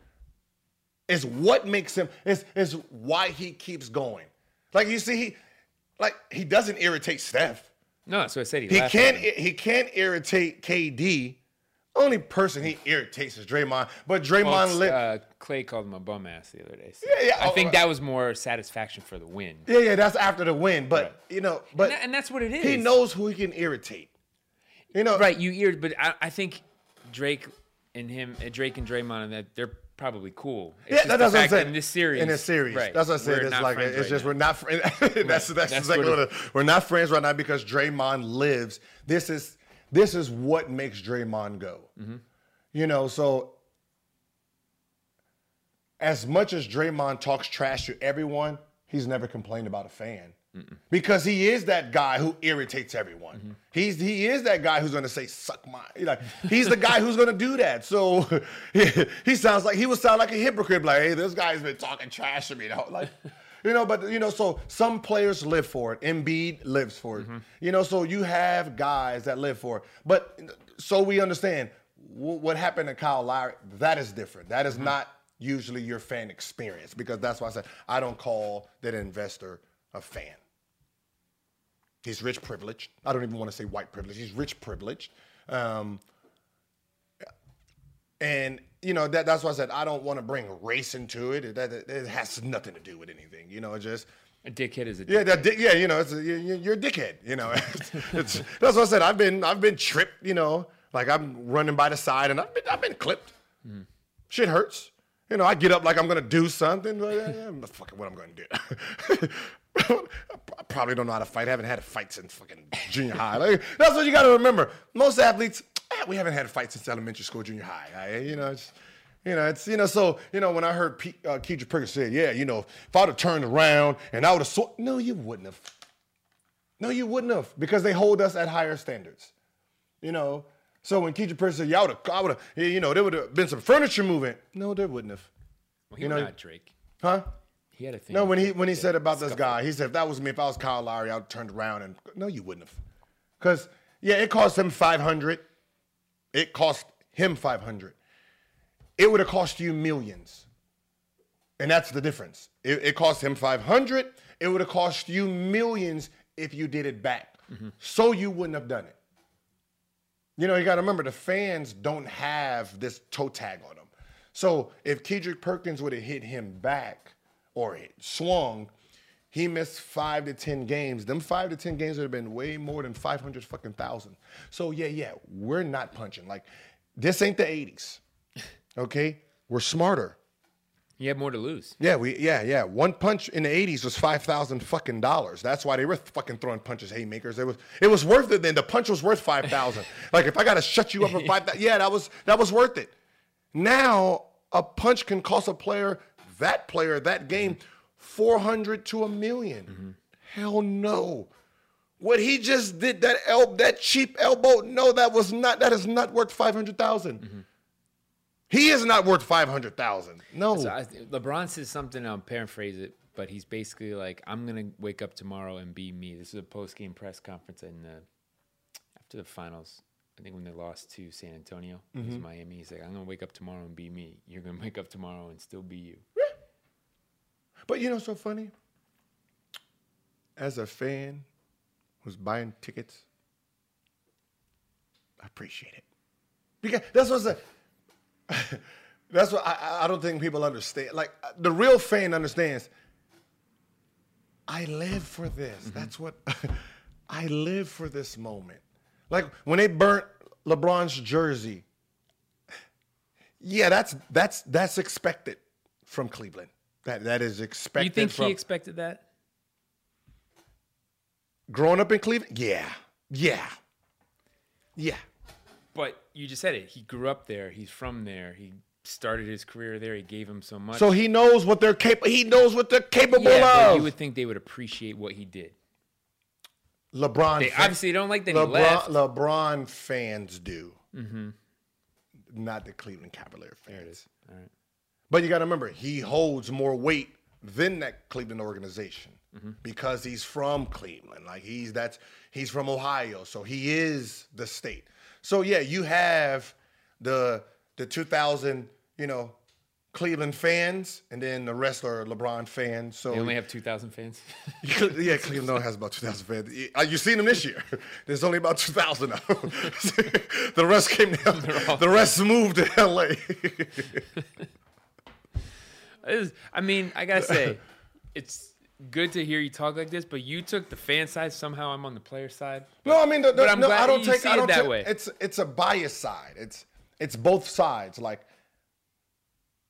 is what makes him is is why he keeps going. Like you see, he like he doesn't irritate Steph. no, that's what I said. He, He can't he can't irritate KD. Only person he irritates is Draymond. But Draymond Well, lit. uh, Clay called him a bum ass the other day. so Yeah, yeah, I oh, think uh, that was more satisfaction for the win. yeah, yeah, that's after the win. But Right. you know, but and, that- and that's what it is. he knows who he can irritate. You know, right? You eared, but I, I think Drake and him, uh, Drake and Draymond, and that they're probably cool. It's Yeah, that's what I'm saying. In this series, in this series, right, that's what I said. we're It's like it's right just now. we're not friends. that's that's, That's exactly what it, we're not friends right now because Draymond lives. This is this is what makes Draymond go. Mm-hmm. You know, so as much as Draymond talks trash to everyone, he's never complained about a fan. Because he is that guy who irritates everyone. Mm-hmm. He's he is that guy who's gonna say "suck my." Like he's the guy who's gonna do that. So he, he sounds like he would sound like a hypocrite. Like, hey, this guy's been talking trash to me. Though. Like, you know, but you know, so some players live for it. Embiid lives for it. You know, so you have guys that live for it. But so we understand wh- what happened to Kyle Lowry. That is different. That is not usually your fan experience because that's why I said I don't call that investor a fan. He's rich privileged. I don't even want to say white privilege. He's rich privileged. Um, and you know that that's why I said I don't want to bring race into it. It, that, it has nothing to do with anything. You know, it just A dickhead is a yeah, that di- yeah, you know, it's a, you- you- you're a dickhead. You know, it's, it's- that's what I said. I've been I've been tripped. You know, like I'm running by the side and I've been I've been clipped. Shit hurts. You know, I get up like I'm gonna do something. But yeah, yeah, I'm fucking what I'm gonna do. I probably don't know how to fight. I haven't had a fight since fucking junior high. Like, that's what you got to remember. Most athletes, eh, we haven't had a fight since elementary school, junior high. I- you know, it's, you know, it's you know. So you know, when I heard Pete, uh, Kendrick Perkins said, "Yeah, you know, if I'd have turned around and I would have," sw-, no, you wouldn't have. No, you wouldn't have because they hold us at higher standards. You know, so when Kendrick Perkins said, "Yeah, I would have," I would have, you know, there would have been some furniture movement. No, there wouldn't have. Well, he you know- not Drake. Huh? He had a thing. No, when he when he said about this guy, he said if that was me, if I was Kyle Lowry, I'd turned around and no, you wouldn't have, because yeah, it cost him five hundred. It cost him five hundred. It would have cost you millions, and that's the difference. It, it cost him five hundred. It would have cost you millions if you did it back. Mm-hmm. So you wouldn't have done it. You know, you got to remember the fans don't have this toe tag on them. So if Kendrick Perkins would have hit him back or it swung, he missed five to ten games. Them five to ten games would have been way more than five hundred fucking thousand. So yeah, yeah, we're not punching. Like this ain't the '80s. Okay, we're smarter. You have more to lose. Yeah, we yeah, yeah. One punch in the '80s was five thousand fucking dollars. That's why they were fucking throwing punches, haymakers. It was it was worth it then. The punch was worth five thousand. like if I gotta shut you up for five thousand, yeah, that was that was worth it. Now a punch can cost a player, that player, that game, four hundred to a 1000000 mm-hmm. Hell no. What he just did, that el- that cheap elbow, no, that was not that is not worth five hundred mm-hmm. He is not worth five hundred thousand. No. So I, LeBron says something. I'll paraphrase it, but he's basically like, "I'm gonna wake up tomorrow and be me." This is a post game press conference in the uh, after the finals. I think when they lost to San Antonio, it was mm-hmm. Miami. He's like, "I'm gonna wake up tomorrow and be me. You're gonna wake up tomorrow and still be you." But you know, what's so funny. As a fan who's buying tickets, I appreciate it because that's what's. A, that's what I, I don't think people understand. Like the real fan understands. I live for this. Mm-hmm. That's what I live for. This moment, like when they burnt LeBron's jersey. Yeah, that's that's that's expected from Cleveland. That that is expected. you think from, he expected that? growing up in Cleveland? Yeah, yeah, yeah. But you just said it. He grew up there. He's from there. He started his career there. He gave him so much. So he knows what they're capable. He knows what they're capable yeah, but of. you would think they would appreciate what he did. LeBron. They fan- obviously don't like that he LeBron, left. LeBron fans do. Mm-hmm. Not the Cleveland Cavalier fans. All right. But you got to remember, he holds more weight than that Cleveland organization because he's from Cleveland. Like he's that's he's from Ohio, so he is the state. So yeah, you have the the 2000, you know, Cleveland fans, and then the rest are LeBron fans. So They only have 2,000 fans. yeah, Cleveland only has about 2,000 fans. Uh, You've seen them this year. There's only about 2,000 of them. the rest came down. The rest moved to LA. I mean, I gotta say, it's good to hear you talk like this, but you took the fan side. Somehow I'm on the player side. no, I mean, the, the, But I'm no, glad I don't take. I it don't that take, way. It's it's a bias side. It's it's both sides. Like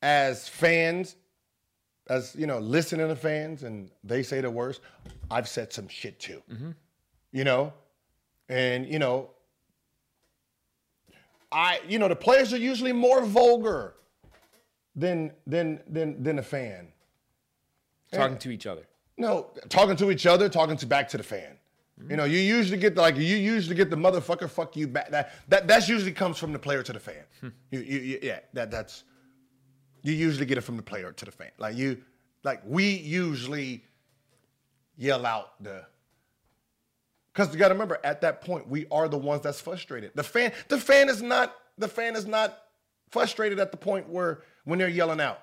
as fans, as you know, listening to fans, and they say the worst. I've said some shit too. Mm-hmm. You know, and you know, I you know the players are usually more vulgar than than than than a fan. Talking to each other. No, talking to each other, talking to back to the fan. You know, you usually get the, like you usually get the motherfucker fuck you back. That that that's usually comes from the player to the fan. Hmm. you, you, you yeah, that that's you usually get it from the player to the fan. Like you, like we usually yell out the. Because you got to remember, at that point, we are the ones that's frustrated. The fan, the fan is not, the fan is not frustrated at the point where when they're yelling out.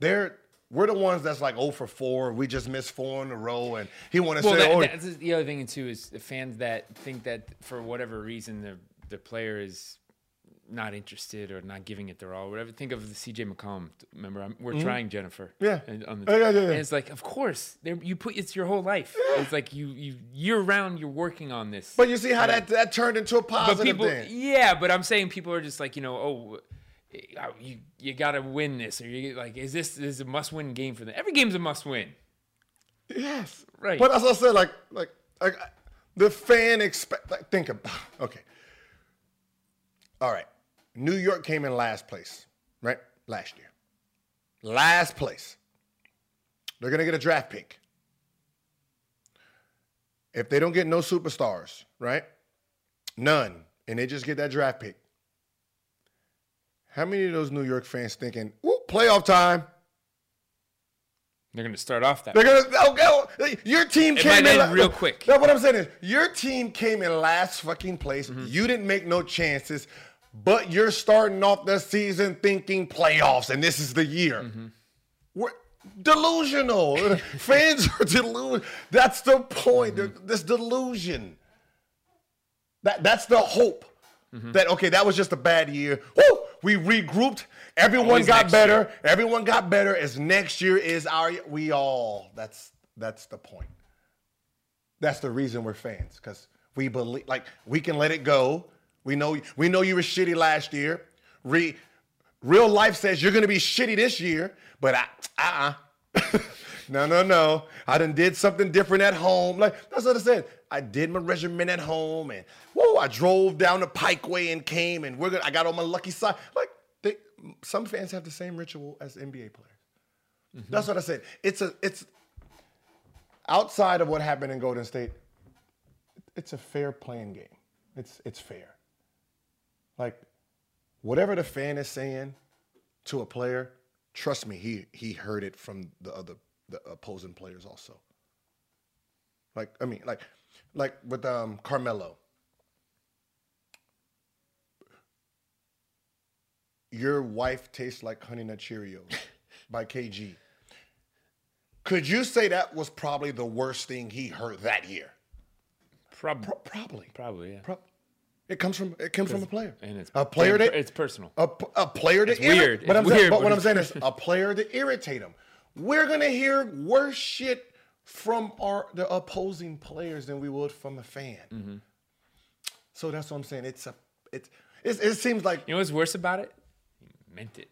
They're we're the ones that's like 0 for 4. We just missed four in a row, and he want to Well, say, that, "Oh, that's the other thing too is the fans that think that for whatever reason the the player is not interested or not giving it their all. Whatever. Think of the CJ McCollum. Remember, I'm, we're trying Jennifer. Mm-hmm. Yeah. and- On the, Yeah, yeah, yeah, yeah. And it's like, of course, there- you put it's your whole life. It's like you you year round you're working on this. But you see how that that turned into a positive but people, thing. yeah. But I'm saying people are just like you know, oh, uh, you you got to win this, or you like, is this is a must win game for them? Every game's a must win. Yes. Right. But as I said, like, like, like the fan expect. Like, think about. Okay. All right. New York came in last place, right? Last year. Last place. They're gonna get a draft pick. If they don't get no superstars, right? None, and they just get that draft pick. How many of those New York fans thinking, "Ooh, playoff time"? They're gonna start off that. They're gonna oh, go. Your team It came in la- real quick. No, what I'm saying is your team came in last fucking place. Mm-hmm. You didn't make no chances, but you're starting off the season thinking playoffs, and this is the year. Mm-hmm. We're delusional. Fans are delusional. That's the point. Mm-hmm. This delusion. That that's the hope. Mm-hmm. That okay, that was just a bad year. Woo! We regrouped. Everyone Always got better. year. Everyone got better. As next year is our we all. That's that's the point. That's the reason we're fans because we believe. Like we can let it go. We know. We know you were shitty last year. Re, real life says you're gonna be shitty this year. But I, uh-uh. no, no, no. I done did something different at home. Like that's what I said. I did my regimen at home, and whoa, I drove down the Pikeway and came, and we're gonna. I got on my lucky side. Like they, some fans have the same ritual as NBA players. Mm-hmm. That's what I said. It's a. It's outside of what happened in Golden State. It's a fair playing game. It's it's fair. Like whatever the fan is saying to a player, trust me, he he heard it from the other the opposing players also. Like I mean, like like with um Carmelo. Your wife tastes like Honey Nut Cheerios by KG. Could you say that was probably the worst thing he heard that year? Probably. Pro- probably. Probably, yeah. Pro- it comes from it comes from a player. And it's a player that it's personal. A player to It's weird. But It's I'm saying, weird, but but what I'm saying is a player to irritate him. We're gonna hear worse shit from our the opposing players than we would from a fan. Mm-hmm. So that's what I'm saying. It's a it's, it's it seems like You know what's worse about it? He meant it.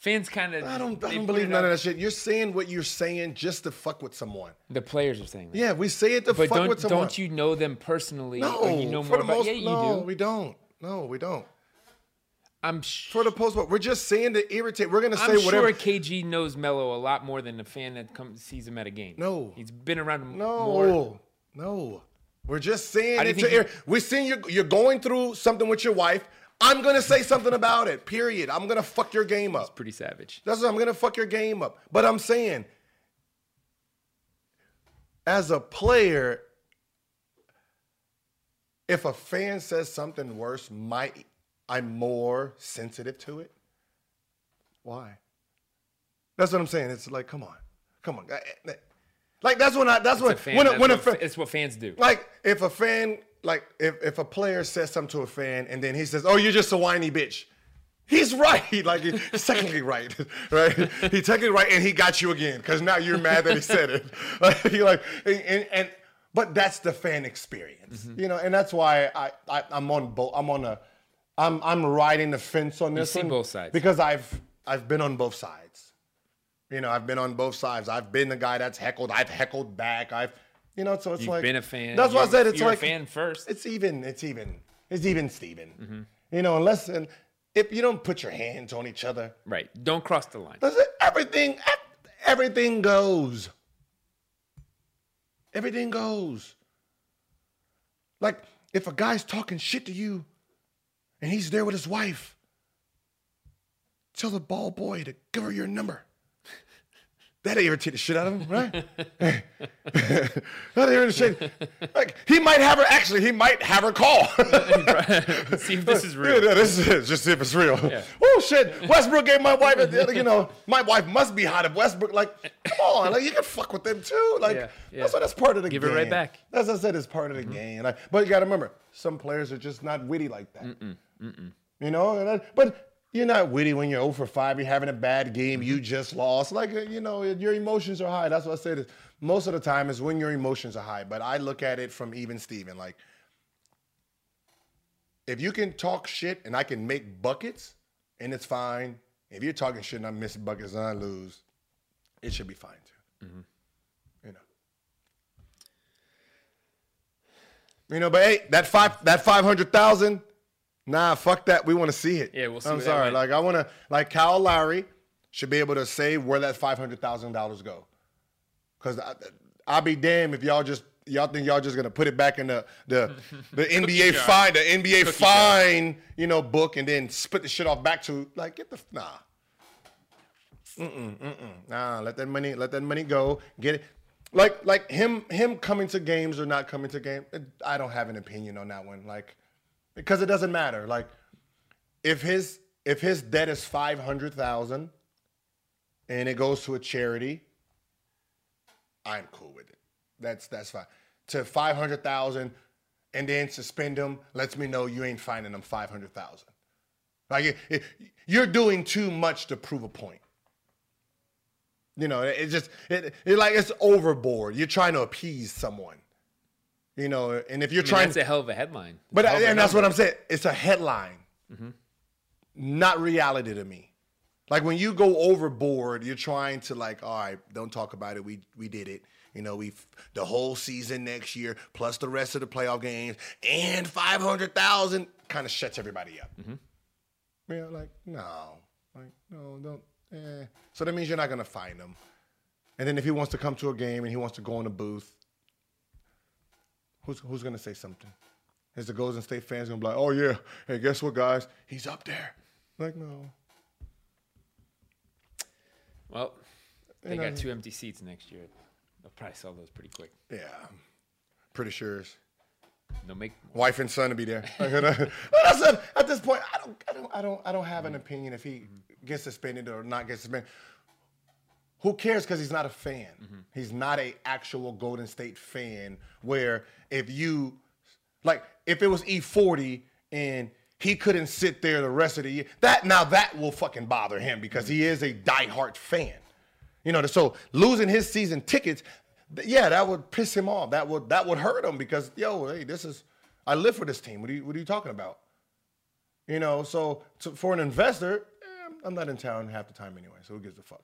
Fans kind of. I don't I don't believe none of that shit. You're saying what you're saying just to fuck with someone. The players are saying that. Yeah, we say it to But fuck don't with someone. don't you know them personally? No, you know for more the about. most, yeah, you no, do. we don't. No, we don't. I'm sh- For the post, we're just saying to irritate. We're gonna say whatever. I'm whatever. sure KG knows Melo a lot more than the fan that comes sees him at a game. No. he's been around him No, more. no. We're just saying How do you it to air. We're seeing you. You're going through something with your wife. I'm gonna say something about it. Period. I'm gonna fuck your game up. Pretty savage. That's what I'm gonna fuck your game up. But I'm saying, as a player, if a fan says something worse, might I'm more sensitive to it. Why? That's what I'm saying. It's like, come on, come on. Like that's when I. That's It's when a fan, when a, that's when a what, fan, it's what fans do. like if a fan like if, if a player says something to a fan and then he says oh you're just a whiny bitch he's right. Like he's technically right right? He's technically right and he got you again because now you're mad that he said it. Like, he like and, and but that's the fan experience Mm-hmm. you know? And that's why I, I i'm on both i'm on a i'm i'm riding the fence on this You see both sides. because i've i've been on both sides. You know i've been on both sides. I've been the guy that's heckled i've heckled back i've you know so it's You've like been a fan. that's why i said it's like a fan first. it's even. It's even. It's even Steven. Mm-hmm. You know, unless and if you don't put your hands on each other, right. Don't cross the line. that's it. everything. Everything goes. Everything goes. Like if a guy's talking shit to you, and he's there with his wife, tell the ball boy to give her your number. That irritated the shit out of him, right? that irritated. Like he might have her. Actually, he might have her call. See if this is real. yeah, this is it. Just see if it's real. Oh shit! Westbrook gave my wife. You know, my wife must be hot. If Westbrook, like, come on, like you can fuck with them too. Like, Yeah, yeah. that's what that's part of the Give it game. right back. That's what I said. It's part of the mm-hmm. game. Like, but you got to remember, some players are just not witty like that. You know, and that, but. You're not witty when you're 0 for 5. You're having a bad game. You just lost. Like, uh, you know, your emotions are high. That's what I is Most of the time is when your emotions are high. But I look at it from even Steven. Like, if you can talk shit and I can make buckets and it's fine. If you're talking shit and I'm missing buckets and I lose, it should be fine too. You know. You know, but hey, that five that five hundred thousand, nah, fuck that. We want to see it. Yeah, we'll see I'm sorry. Like I want to, like Kyle Lowry should be able to say where that five hundred thousand dollars go. Cause I, I'll be damned if y'all just y'all think y'all just gonna put it back in the the, the NBA jar. fine the NBA Cookie jar. fine you know book and then split the shit off back to like get the nah. Mm-mm, mm-mm. Nah, let that money let that money go. Get it. Like like him him coming to games or not coming to game. I don't have an opinion on that one. Like because it doesn't matter. Like if his if his debt is five hundred thousand and it goes to a charity, I'm cool with it. That's that's fine. To five hundred thousand, and then suspend him lets me know you ain't finding them five hundred thousand. Like it, it, you're doing too much to prove a point. You know, it just it, it like it's overboard. You're trying to appease someone. You know, and if you're I mean, trying, that's a hell of a headline. but a and that's what. I'm saying. It's a headline, not reality to me. Like when you go overboard, you're trying to like, all right, don't talk about it. We we did it. You know, we the whole season next year plus the rest of the playoff games and five hundred thousand kind of shuts everybody up. Yeah, like no, like no, don't. Eh. So that means you're not gonna find him. And then if he wants to come to a game and he wants to go in the booth, who's who's gonna say something? Is the Golden State fans gonna be like, oh yeah, hey, guess what, guys? He's up there. Like no. Well, they You know, got two empty seats next year. They'll probably sell those pretty quick. Yeah, pretty sure They'll make wife and son to be there. Like, you know, that's a- at this point, I don't, I don't, I don't, I don't have an mm-hmm. opinion if he gets suspended or not gets suspended. Who cares? Because he's not a fan. He's not a actual Golden State fan. Where if you, like, if it was E40 and he couldn't sit there the rest of the year, that now that will fucking bother him because he is a diehard fan. You know, so losing his season tickets, yeah, that would piss him off. That would that would hurt him because yo, hey, this is I live for this team. What are you what are you talking about? You know, so, so for an investor, eh, I'm not in town half the time anyway, so who gives a fuck?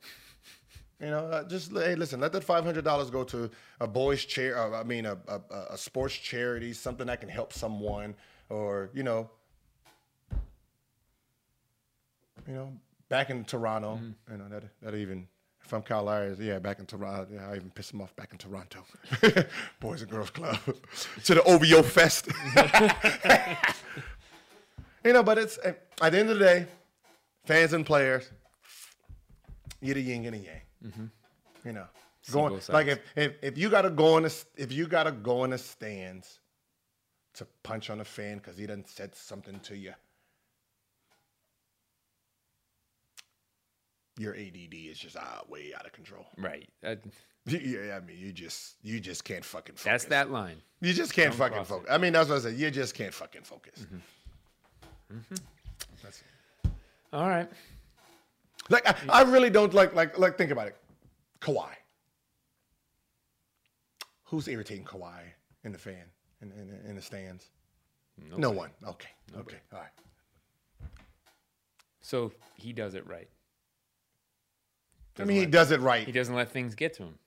You know, uh, just hey, listen, let that five hundred dollars go to a boys' chair. Uh, I mean, a, a a sports charity, something that can help someone, or you know, you know, back in Toronto. You know, that that even if I'm Kyle Lowry, yeah, back in Toronto. Yeah, I even piss him off back in Toronto. boys and girls club to the OVO Fest. you know, but it's at the end of the day, fans and players, you're the yin and the yang. Mm-hmm. You know, going like if, if if you gotta go in the if you gotta go in the stands to punch on a fan because he done said something to you, your ADD is just ah, way out of control. right. Uh, that, Yeah, I mean, you just you just can't fucking focus. that's that line. You just can't Don't fucking cross it. focus. I mean, that's what I said. You just can't fucking focus. Mm-hmm. That's mm-hmm. All right. Like I, I really don't like like like think about it. Kawhi. Who's irritating Kawhi in the fan in in, in the stands? No one. Okay. Okay. All right. So he does it right. I mean, he does it right. He doesn't let things get to him.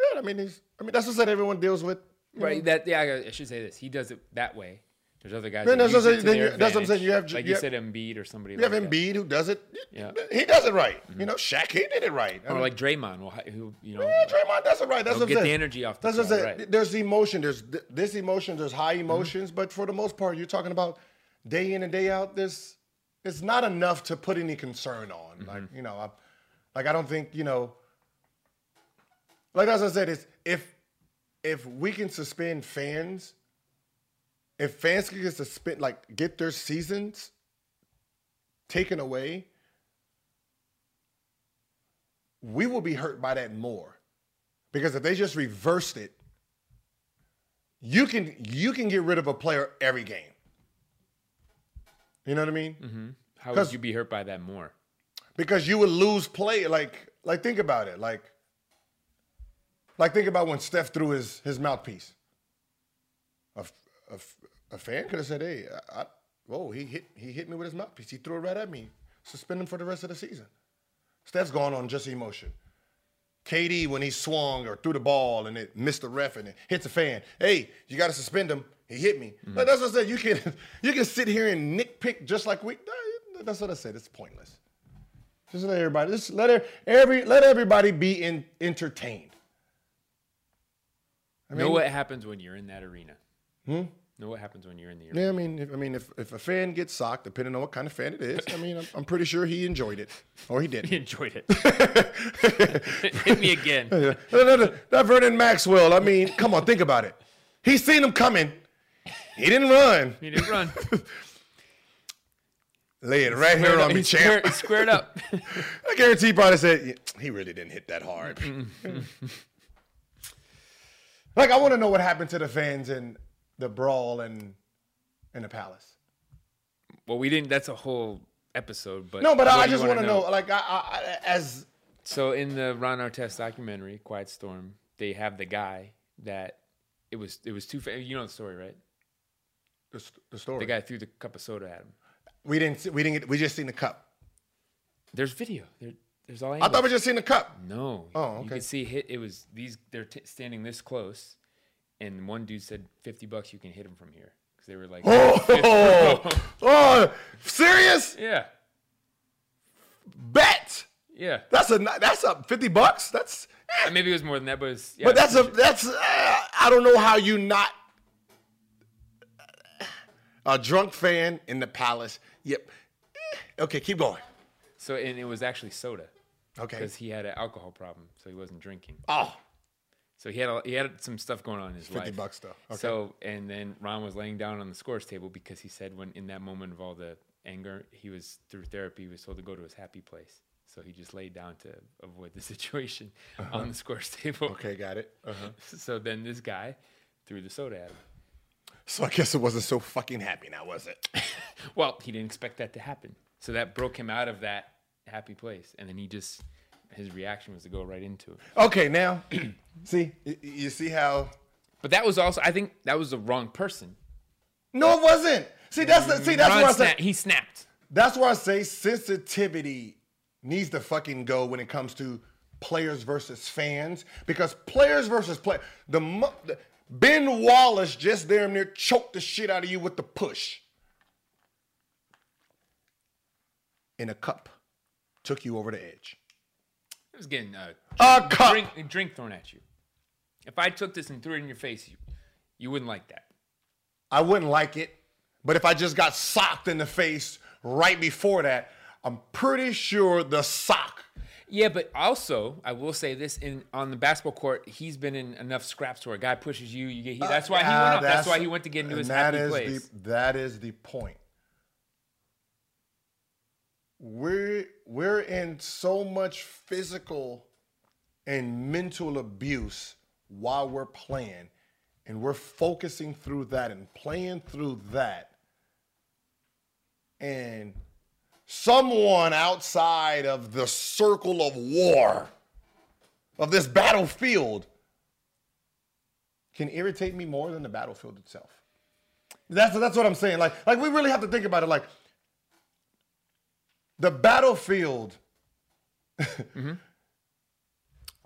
Yeah, I mean, he's. I mean, that's what I said. Everyone deals with. Right. That yeah. I I should say this. He does it that way. There's other guys. Man, that that's what it I'm to saying. their Then you- that's what I'm saying. You have- like you you have- said, Embiid or somebody. You have like that. Embiid who does it. Yeah. He does it right. You know, Shaq he did it right. I Or mean, like Draymond, well, who you know, Yeah, Draymond, that's it right. That's what I'm get the energy off the That's what I'm saying. right. There's emotion. There's this emotion. There's high Mm-hmm. emotions, but for the most part, you're talking about day in and day out. This it's not enough to put any concern on. Mm-hmm. Like you know, I, like I don't think you know. Like as I said, is if if we can suspend fans, if fans can get spend like get their seasons taken away, we will be hurt by that more. Because if they just reversed it, you can you can get rid of a player every game. You know what I mean? Mm-hmm. how would you be hurt by that more? Because you would lose play. Like like think about it. Like like think about when Steph threw his his mouthpiece. A, a a fan could have said, "Hey, I, I, whoa, he hit he hit me with his mouthpiece. He threw it right at me. Suspend him for the rest of the season." Steph's gone on just emotion. KD when he swung or threw the ball and it missed the ref and it hits a fan. Hey, you got to suspend him. He hit me. Like, that's what I said. You can you can sit here and nitpick just like we. That's what I said. It's pointless. Just let everybody. Just let er- every let everybody be in, entertained. I know what happens when you're in that arena. Hmm? Know what happens when you're in the arena. Yeah, I mean, if, I mean, if, if a fan gets socked, depending on what kind of fan it is, I mean, I'm, I'm pretty sure he enjoyed it, or he didn't. He enjoyed it. Hit me again. No, no, no, That Vernon Maxwell. I mean, come on, think about it. He seen him coming. He didn't run. He didn't run. Lay it right here on me, He champ. squared, squared up. I guarantee he probably said "Yeah, he really didn't hit that hard. like I want to know what happened to the fans in the brawl and in the palace. well, we didn't. That's a whole episode, but No, but I, I do you just wanna want to know, like, I, I, as So in the Ron Artest documentary, Quiet Storm, they have the guy that it was it was too fa- you know the story, right? the, the story. The guy threw the cup of soda at him. we didn't, see, we didn't, get, we just seen the cup. There's video. There, there's all. I thought we just seen the cup. No. Oh, okay. You could see hit. It was these. They're t- standing this close, and one dude said, 50 bucks, you can hit him from here." Because they were like, Oh, oh, oh, serious? "Yeah, Bet. yeah." That's a that's a fifty bucks. That's eh. Maybe it was more than that, but it's, yeah, but that's a that's uh, I don't know how you not a drunk fan in the palace. Yep. Okay, keep going. so. And it was actually soda Okay. because he had an alcohol problem, so he wasn't drinking. Oh, So he had a, he had some stuff going on in his 50 life. bucks though. Okay. So and then Ron was laying down on the scores table because he said when in that moment of all the anger, he was through therapy, he was told to go to his happy place. So he just laid down to avoid the situation on the scores table. okay, got it. Uh-huh. So then this guy threw the soda at him. So I guess it wasn't so fucking happy now, was it? Well, he didn't expect that to happen. So that broke him out of that happy place. And then he just his reaction was to go right into it. Okay, now see y- you see how But that was also I think that was the wrong person. no, it wasn't. See, that's the, see that's Ron where I say sna- he snapped. That's where I say sensitivity needs to fucking go when it comes to players versus fans because players versus play the, the Ben Wallace just damn near choked the shit out of you with the push in a cup, took you over the edge. It was getting uh, A cup. drink, drink thrown at you. If I took this and threw it in your face, you, you wouldn't like that. I wouldn't like it, but if I just got socked in the face right before that, I'm pretty sure the sock Yeah, but also I will say this: in on the basketball court, he's been in enough scraps where a guy pushes you, you get. He, that's why he Uh, went. Up. That's, that's- why he went to get into his that happy place. The, that is the point. We're we're in so much physical and mental abuse while we're playing, and we're focusing through that and playing through that. And someone outside of the circle of war, of this battlefield, can irritate me more than the battlefield itself. That's that's what I'm saying. Like like we really have to think about it. Like the battlefield. Mm-hmm.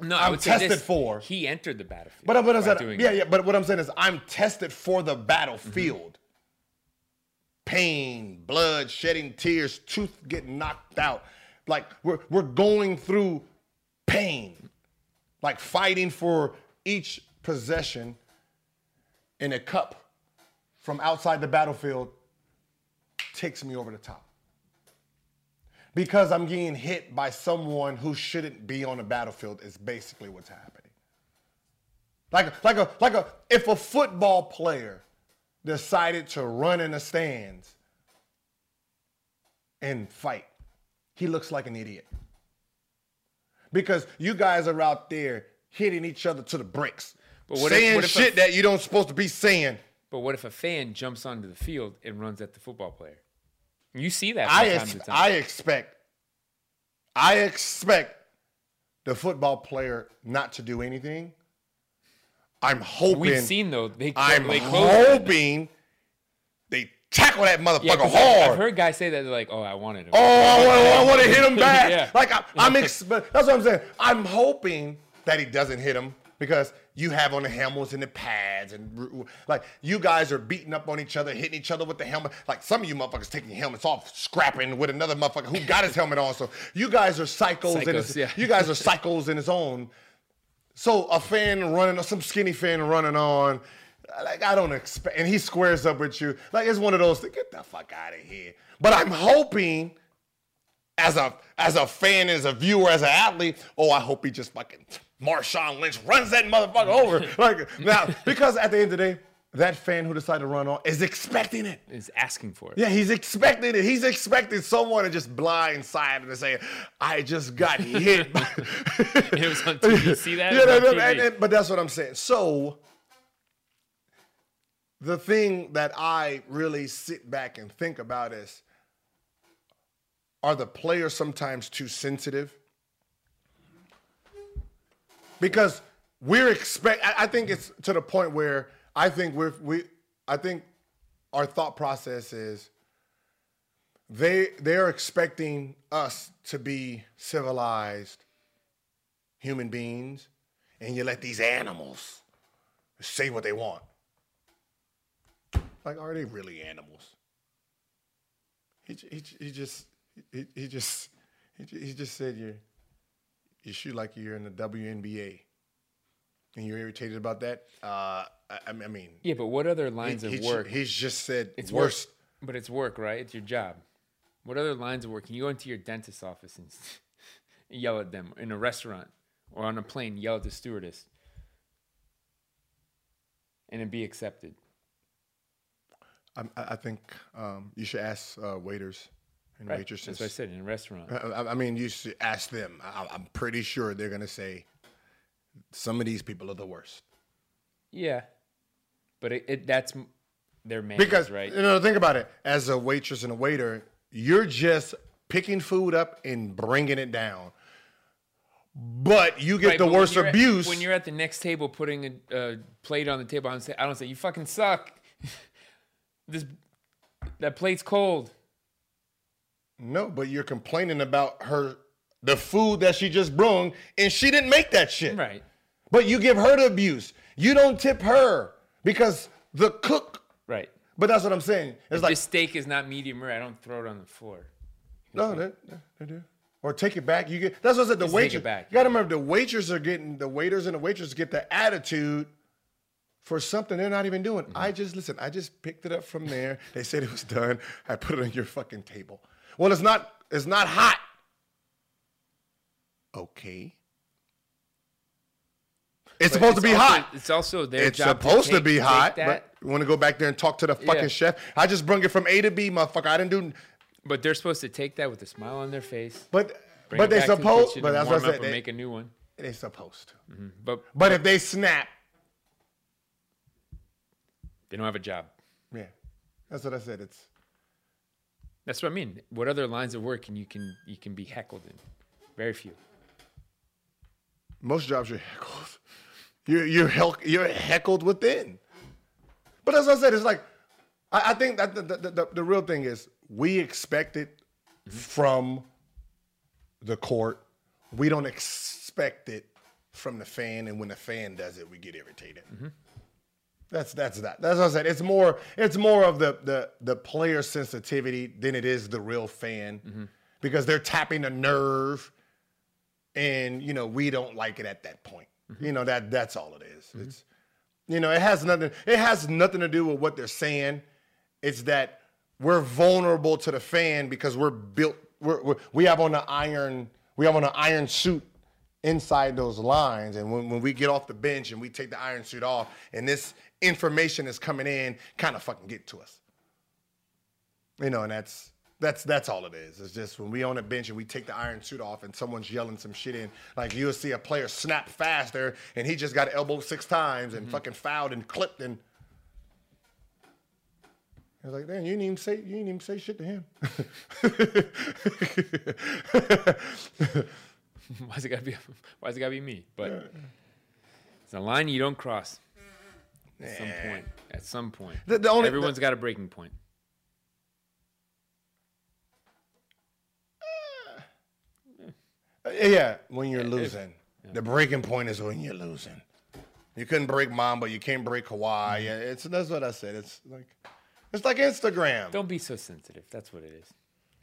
no, I I'm would say tested this, for. He entered the battlefield. But what I'm saying, doing yeah, yeah. But what I'm saying is, I'm tested for the mm-hmm. battlefield. Pain, blood, shedding tears, tooth getting knocked out. Like we're we're going through pain, like fighting for each possession in a cup from outside the battlefield takes me over the top. Because I'm getting hit by someone who shouldn't be on the battlefield is basically what's happening. Like, like a like a if a football player decided to run in the stands and fight, he looks like an idiot. Because you guys are out there hitting each other to the bricks. But what if- saying what if a- shit that you don't supposed to be saying. But what if a fan jumps onto the field and runs at the football player? You see that I time ex-. I expect I expect the football player not to do anything. I'm hoping We've seen though they I'm they hoping they tackle that motherfucker Yeah, hard. I, have heard guys say that they're like, "Oh, I wanted him." Oh, I want to hit him back. Yeah. Like I, I'm, ex- that's what I'm saying. I'm hoping that he doesn't hit him because you have on the helmets and the pads and like you guys are beating up on each other, hitting each other with the helmet. Like some of you motherfuckers taking your helmets off, scrapping with another motherfucker who got his helmet on. So you guys are psychos. in his, yeah. You guys are psychos in his own. So a fan running, some skinny fan running on, like I don't expect, and he squares up with you. Like it's one of those. Get the fuck out of here. But I'm hoping, as a as a fan, as a viewer, as an athlete, oh, I hope he just fucking Marshawn Lynch runs that motherfucker over. like now, because at the end of the day, that fan who decided to run on is expecting it. is asking for it. Yeah, he's expecting it. He's expecting someone to just blindside him and say, "I just got hit." by-" It was on TV. See that? Yeah, no, no, and- and- but that's what I'm saying. So the thing that I really sit back and think about is are the players sometimes too sensitive? Because we're expect. I I think it's to the point where I think we're we. I think our thought process is they they're expecting us to be civilized human beings, and you let these animals say what they want. Like, are they really animals? He, he, he just he, he just he, he just said you you shoot like you're in the WNBA, and you're irritated about that. Uh, I, I mean, Yeah, but what other lines he, of he- work? He's just said It's worst. work, but it's work, right? It's your job. What other lines of work? Can you go into your dentist's office and yell at them in a restaurant or on a plane? Yell at the stewardess, and then be accepted. I, I I think um, you should ask uh, waiters and Right? waitresses. That's what I said in a restaurant. I, uh, I- uh, I mean, you should ask them. I, I'm pretty sure they're gonna say some of these people are the worst Yeah, but it, it that's their manners, because right? you know think about it. As a waitress and a waiter, you're just picking food up and bringing it down, but you get Right, the but when worst at- abuse when you're at the next table putting a, a plate on the table. I don't say, I don't say you fucking suck. this that plate's cold. No, but you're complaining about her, the food that she just brung, and she didn't make that shit. Right. But you give her the abuse. You don't tip her because the cook. Right. But that's what I'm saying. It's If like this steak is not medium rare, I don't throw it on the floor. no, they, they do. Or take it back. You get. That's what I said. The Just take it waitress. back. You got to remember the waiters are getting the waiters and the waitresses get the attitude for something they're not even doing. Mm-hmm. I just listen. I just picked it up from there. They said it was done. I put it on your fucking table. Well, it's not. It's not hot. Okay. It's But supposed to be also- hot. It's also their It's supposed to, take- be hot, but you want to go back there and talk to the fucking Yeah. chef. I just brung it from A to B, motherfucker. I didn't do, but they're supposed to take that with a smile on their face. but but they to the supposed. But that's what I said. They, make a new one. they supposed to. But But if they snap, they don't have a job. yeah, that's what I said. It's That's what I mean. What other lines of work can you can you can be heckled in? Very few. most jobs you're heckled. You're you're you're heckled within. But as I said, it's like I, I think that the, the, the, the real thing is we expect it mm-hmm. from the court. We don't expect it from the fan, and when the fan does it, we get irritated. Mm-hmm. That's that's that. That's what I said. It's more it's more of the the the player sensitivity than it is the real fan, mm-hmm. because they're tapping a nerve and you know we don't like it at that point. Mm-hmm. You know that that's all it is. Mm-hmm. It's you know it has nothing. It has nothing to do with what they're saying. It's that we're vulnerable to the fan because we're built. We're, we're, we have on the iron. We have on an iron suit inside those lines, and when, when we get off the bench and we take the iron suit off, and this information is coming in, kind of fucking get to us. You know, and that's that's that's all it is. It's just when we on a bench and we take the iron suit off and someone's yelling some shit in, like you'll see a player snap faster and he just got elbowed six times and mm-hmm. fucking fouled and clipped and I was like, damn, you didn't even say you didn't even say shit to him. Why's it gotta be? Why's it gotta be me? But it's a line you don't cross. At some point. At some point. The- the only- Everyone's got a breaking point. Uh, yeah, when you're losing. The breaking point is when you're losing. You couldn't break mom, but you can't break Kawhi. Yeah, it's that's what I said. It's like it's like Instagram. Don't be so sensitive. That's what it is.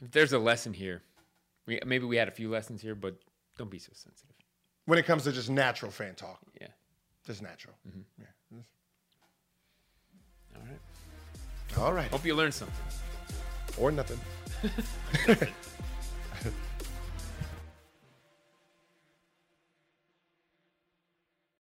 If there's a lesson here, we, maybe we had a few lessons here, but don't be so sensitive. When it comes to just natural fan talk, Yeah. just natural. Yeah. All right. Hope you learned something. Or nothing.